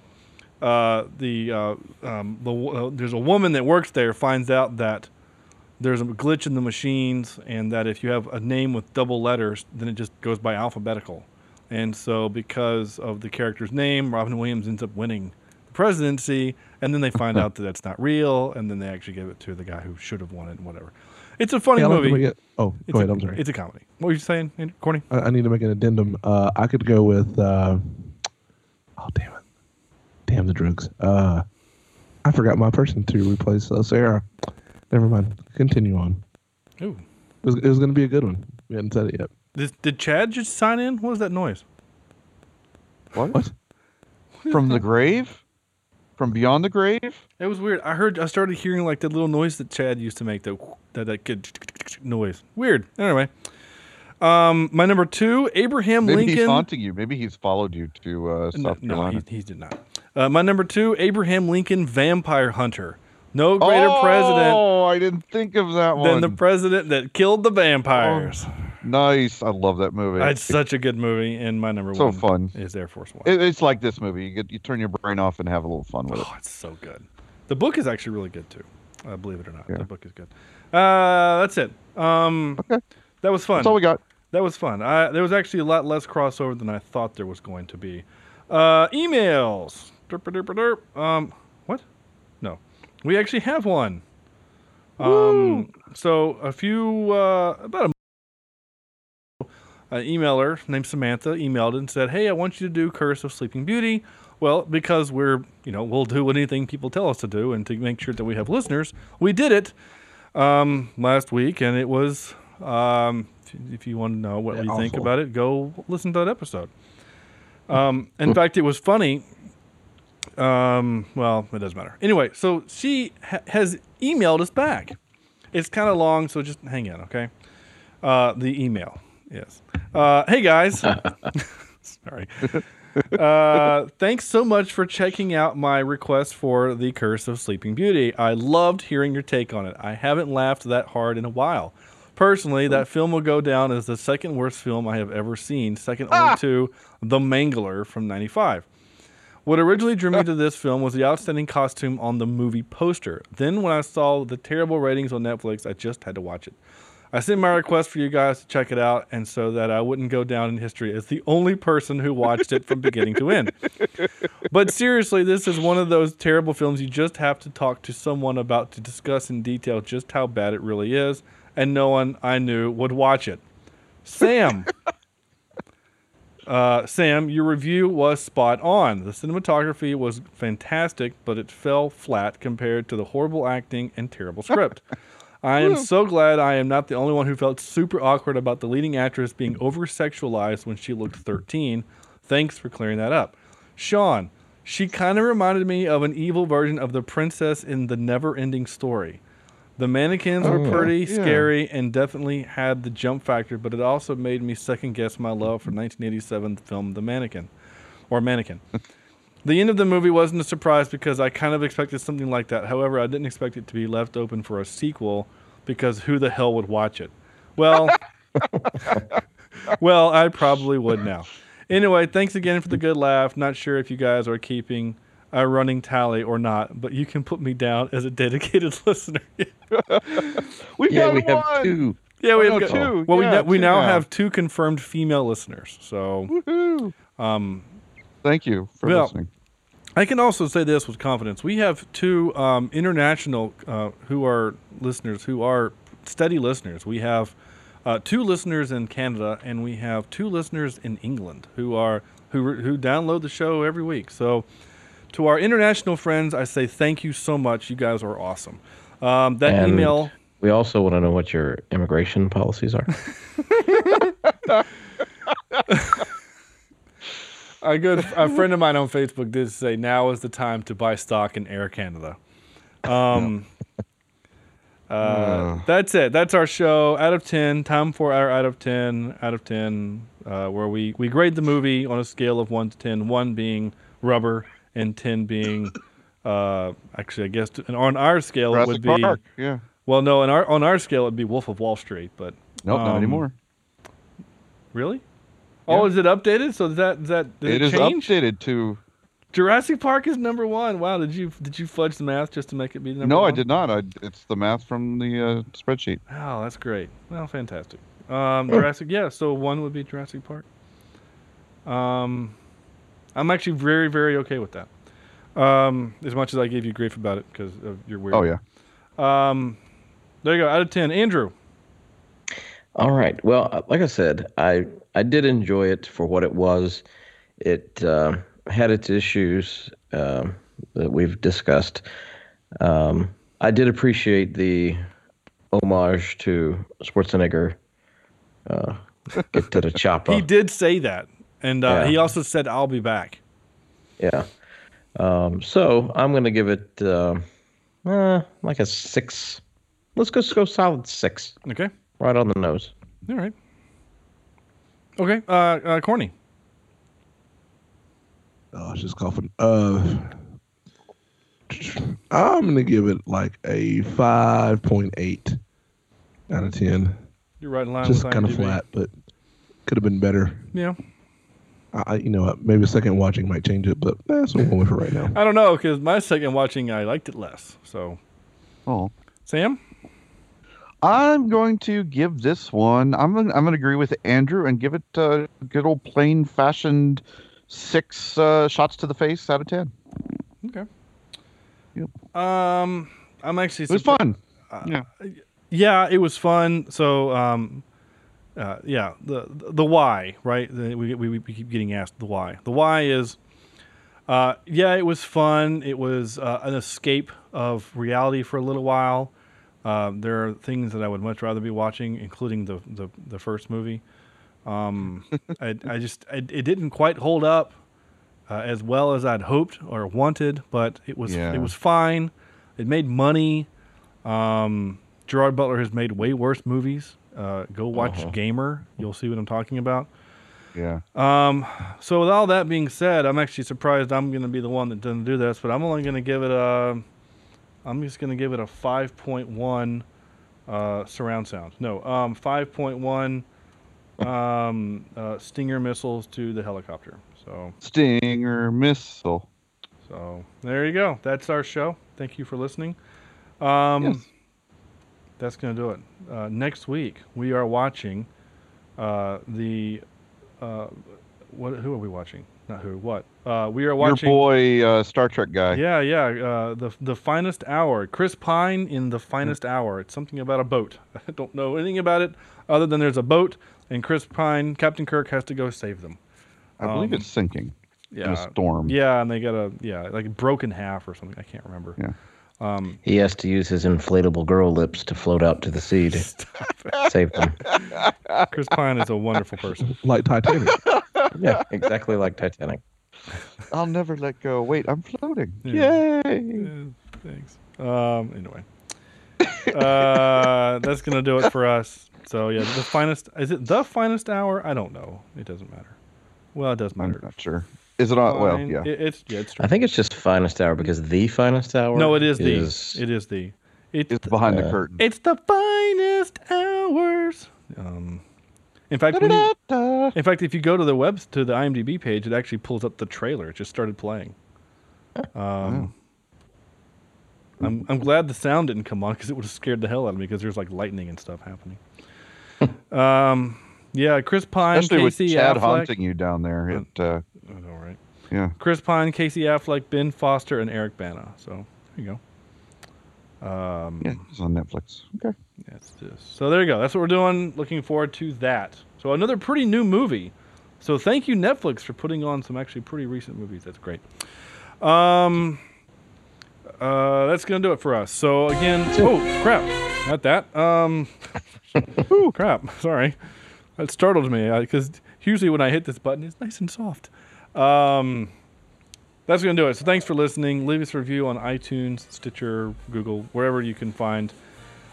E: uh, the uh, um, the uh, there's a woman that works there finds out that there's a glitch in the machines and that if you have a name with double letters, then it just goes by alphabetical. And so, because of the character's name, Robin Williams ends up winning the presidency, and then they find out that that's not real, and then they actually give it to the guy who should have won it, and whatever. It's a funny
G: Hey, I'd like to
E: movie.
G: it- oh,
E: It's
G: go ahead.
E: a-
G: I'm sorry.
E: It's a comedy. What were you saying, Andy- Corny?
G: I, I need to make an addendum. Uh, I could go with. Uh, oh damn it! Damn the drugs. Uh, I forgot my person to replace uh, Sarah. Never mind. Continue on.
E: Ooh.
G: It was, was going to be a good one. We hadn't said it yet.
E: Did, did Chad just sign in? What was that noise?
F: What?
G: What?
F: From the grave? From beyond the grave?
E: It was weird. I heard. I started hearing like that little noise that Chad used to make. That that that good noise. Weird. Anyway, um, my number two, Abraham
F: Maybe
E: Lincoln.
F: he's haunting you. Maybe he's followed you to uh, South
E: no,
F: Carolina.
E: he, he did not. Uh, my number two, Abraham Lincoln, Vampire Hunter. No greater president
F: Oh, I didn't think of that one.
E: than the president that killed the vampires.
F: nice. I love that movie.
E: It's such a good movie, and my number
F: so
E: one
F: fun.
E: is Air Force One.
F: It, it's like this movie. You get you turn your brain off and have a little fun with it.
E: Oh, it's so good. The book is actually really good too. Uh, believe it or not, the book is good. Uh, that's it. Um,
F: okay,
E: that was fun.
F: That's all we got.
E: That was fun. I, there was actually a lot less crossover than I thought there was going to be. Uh, emails. Derp, derp, derp. Um, what? No, we actually have one. Um, so a few uh, about a an emailer named Samantha emailed and said, "Hey, I want you to do Curse of Sleeping Beauty." Well, because we're you know we'll do anything people tell us to do, and to make sure that we have listeners, we did it um, last week, and it was. Um, if you- want to know what we think about it, go listen to that episode. Um, in fact, it was funny. Um, well, it doesn't matter. Anyway, so she ha- has emailed us back. It's kind of long, so just hang in, okay? Uh, the email, yes. Uh, hey guys, sorry. Uh, thanks so much for checking out my request for The Curse of Sleeping Beauty. I loved hearing your take on it. I haven't laughed that hard in a while. Personally, that film will go down as the second worst film I have ever seen, second only to The Mangler from 95. What originally drew me to this film was the outstanding costume on the movie poster. Then, when I saw the terrible ratings on Netflix, I just had to watch it. I sent my request for you guys to check it out, and so that I wouldn't go down in history as the only person who watched it from beginning to end. But seriously, this is one of those terrible films you just have to talk to someone about to discuss in detail just how bad it really is, and no one I knew would watch it. Sam. Uh, Sam, your review was spot on. The cinematography was fantastic, but it fell flat compared to the horrible acting and terrible script. I am so glad I am not the only one who felt super awkward about the leading actress being over sexualized when she looked 13. Thanks for clearing that up. Sean, she kind of reminded me of an evil version of the princess in the never ending story. The mannequins were
F: Oh,
E: pretty
F: yeah.
E: scary and definitely had the jump factor, but it also made me second guess my love for 1987 film The Mannequin, or Mannequin. the end of the movie wasn't a surprise because I kind of expected something like that. However, I didn't expect it to be left open for a sequel because who the hell would watch it? Well, well, I probably would now. Anyway, thanks again for the good laugh. Not sure if you guys are keeping a running tally or not, but you can put me down as a dedicated listener.
F: we
H: Yeah,
F: got
H: we have two.
E: Yeah, we
F: Oh,
E: have
F: no, two.
E: Well,
F: Yeah,
E: we, now, we now
F: now.
E: have two confirmed female listeners. So,
F: Woohoo.
E: um,
F: Thank you for
E: Well,
F: listening.
E: I can also say this with confidence: we have two um, international uh, who are listeners, who are steady listeners. We have uh, two listeners in Canada, and we have two listeners in England who are who who download the show every week. So, to our international friends, I say thank you so much. You guys are awesome. Um, that
H: And
E: email.
H: We also want to know what your immigration policies are.
E: A good a friend of mine on Facebook did say now is the time to buy stock in Air Canada. Um, uh, that's it. That's our show. Out of ten, time for our out of ten, out of ten, uh, where we we grade the movie on a scale of one to ten. One being rubber, and ten being, uh, actually, I guess and on our scale it would
F: Jurassic
E: be.
F: Park, yeah.
E: Well, no, on our on our scale it'd be Wolf of Wall Street, but
F: Nope, not
E: um,
F: anymore.
E: Really? Oh, is it updated? So is that is that did
F: It
E: it,
F: is
E: change?
F: updated to.
E: Jurassic Park is number one. Wow, did you did you fudge the math just to make it be number
F: No,
E: one?
F: I did not. I, it's the math from the uh, spreadsheet.
E: Oh, that's great. Well, fantastic. Um, Jurassic, yeah. So one would be Jurassic Park. Um, I'm actually very very okay with that. Um, as much as I gave you grief about it because of your weird.
F: Oh, yeah.
E: Um, there you go. Out of ten, Andrew.
H: All right. Well, uh, like I said, I I did enjoy it for what it was. It uh, had its issues um that we've discussed. Um, I did appreciate the homage to Schwarzenegger. Uh, get to the chopper.
E: He did say that, and uh,
H: Yeah.
E: he also said, "I'll be back."
H: Yeah. Um, so I'm going to give it uh, uh, like a six. Let's go, let's go solid six.
E: Okay.
H: Right on the nose.
E: All right. Okay. Uh, uh Corny.
G: Oh, I was just coughing. Uh, I'm gonna give it like a five point eight out of ten.
E: You're right in line
G: Just
E: with
G: kind of flat, but could have been better.
E: Yeah.
G: I, I- you know, maybe a second watching might change it, but that's what I'm going with for right now.
E: I don't know because my second watching, I liked it less. So,
F: Oh.
E: Sam.
F: I'm going to give this one. I'm gonna, I'm going to agree with Andrew and give it uh, good old plain fashioned six uh, shots to the face out of ten.
E: Okay. Yep. Um, I'm actually.
F: It was
E: surpri-
F: fun.
E: Uh,
F: yeah.
E: Yeah, it was fun. So, um, uh, yeah, the the why, right? The, we, we we keep getting asked the why. The why is, uh, yeah, it was fun. It was uh, an escape of reality for a little while. Um, there are things that I would much rather be watching, including the the, the first movie. Um, I, I just I, it didn't quite hold up uh, as well as I'd hoped or wanted, but it was
F: Yeah.
E: it was fine. It made money. Um, Gerard Butler has made way worse movies. Uh, go watch
F: Uh-huh.
E: Gamer. You'll see what I'm talking about.
F: Yeah.
E: Um, so with all that being said, I'm actually surprised I'm going to be the one that doesn't do this, but I'm only going to give it a. I'm just going to give it a 5.1 uh, surround sound. No, um, 5.1 um, uh, Stinger missiles to the helicopter. So
F: Stinger missile.
E: so there you go. That's our show. Thank you for listening. Um, That's going to do it. Uh, next week we are watching uh, the uh, what? Who are we watching? Not who. What? Uh, we are watching.
F: Your boy uh, Star Trek guy.
E: Yeah, yeah. Uh, the the finest hour. Chris Pine in the finest hour. It's something about a boat. I don't know anything about it other than there's a boat and Chris Pine, Captain Kirk, has to go save them.
F: I believe
E: Um,
F: it's sinking.
E: Yeah,
F: In a storm.
E: Yeah, and they got a yeah like broken half or something. I can't remember.
F: Yeah.
E: Um,
H: He has to use his inflatable girl lips to float out to the sea to save them.
E: Chris Pine is a wonderful person.
G: Like Titanic.
H: Yeah, exactly like Titanic.
F: I'll never let go. Wait, I'm floating.
E: Yeah.
F: Yay!
E: Yeah, thanks. Um, anyway. uh, that's gonna do it for us. So yeah, the finest is it the finest hour? I don't know. It doesn't matter. Well, it does matter.
F: I'm not sure. Is it on? Well, yeah.
E: It- it's yeah, it's
H: I think it's just finest hour because the finest hour.
E: no, it is the it is the it's,
F: It's behind the
H: Uh,
F: curtain.
E: it's the finest hours. Um, in fact, when you, in fact, if you go to the web to the IMDb page, it actually pulls up the trailer. It just started playing. Um, I'm I'm glad the sound didn't come on because it would have scared the hell out of me because there's like lightning and stuff happening. um, yeah, Chris Pine,
F: Especially with
E: Casey
F: Chad
E: Affleck.
F: haunting you down there. It, uh,
E: All right.
F: yeah.
E: Chris Pine, Casey Affleck, Ben Foster, and Eric Bana. So there you go. Um,
F: Yeah, it's on Netflix. Okay.
E: That's this. So there you go. That's what we're doing. Looking forward to that. So another pretty new movie. So thank you Netflix for putting on some actually pretty recent movies. That's great. Um, uh, that's gonna do it for us. So again, oh crap, not that. Um, ooh, crap. Sorry, that startled me because usually when I hit this button, it's nice and soft. Um, that's going to do it. So thanks for listening. Leave us a review on iTunes, Stitcher, Google, wherever you can find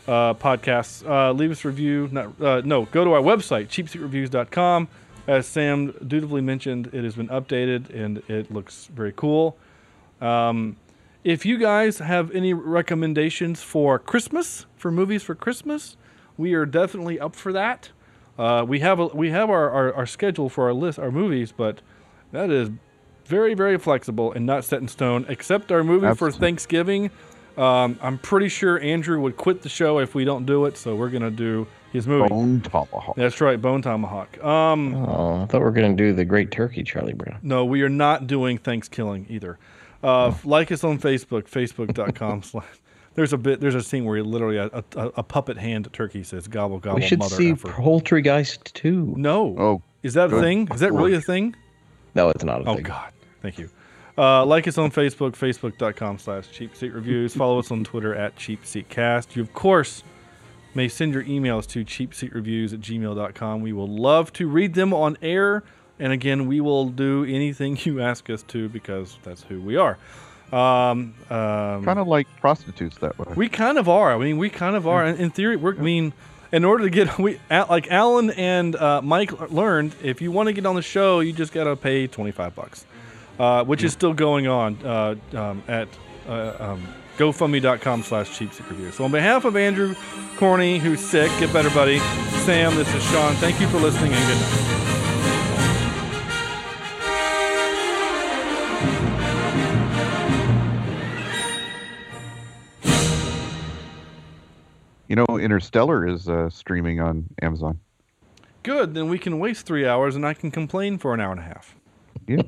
E: uh, podcasts. Uh, leave us a review. Not, uh, no, go to our website, cheapseatreviews.com. As Sam dutifully mentioned, it has been updated and it looks very cool. Um, if you guys have any recommendations for Christmas, for movies for Christmas, we are definitely up for that. Uh, we have a, we have our, our, our schedule for our list, our movies, but that is very very flexible and not set in stone. Except our movie for Thanksgiving, um, I'm pretty sure Andrew would quit the show if we don't do it. So we're gonna do his movie.
F: Bone Tomahawk.
E: That's right, Bone Tomahawk. Um,
H: Oh, I thought we were going to do the Great Turkey, Charlie Brown.
E: no, we are not doing Thanksgiving either. Uh, Like us on Facebook, facebook.com slash. There's a bit. There's a scene where he literally a, a, a puppet hand turkey says "gobble gobble."
H: we should
E: mother
H: see
E: effer."
H: Poultrygeist too.
E: No.
F: Oh,
E: Is that a thing? Is that really a thing?
H: No, it's not a
E: Oh
H: thing.
E: God, thank you. Uh, like us on Facebook, facebook.com slash cheap seat reviews. Follow us on Twitter at cheap seat cast. You of course may send your emails to cheapseatreviews at gmail.com. We will love to read them on air. And again, we will do anything you ask us to because that's who we are. Um, um,
F: Kind of like prostitutes that way.
E: we kind of are. I mean, we kind of are. In, in theory, we're, I mean, in order to get we like Alan and uh, Mike learned, if you want to get on the show, you just gotta pay twenty five bucks, uh, which is still going on uh, um, at uh, um, GoFundMe.com slash cheap review. So on behalf of Andrew Corney, who's sick, get better, buddy. Sam, this is Sean. Thank you for listening and good night.
F: You know, Interstellar is uh, streaming on Amazon.
E: Good, then we can waste three hours and I can complain for an hour and a half.
F: Yeah.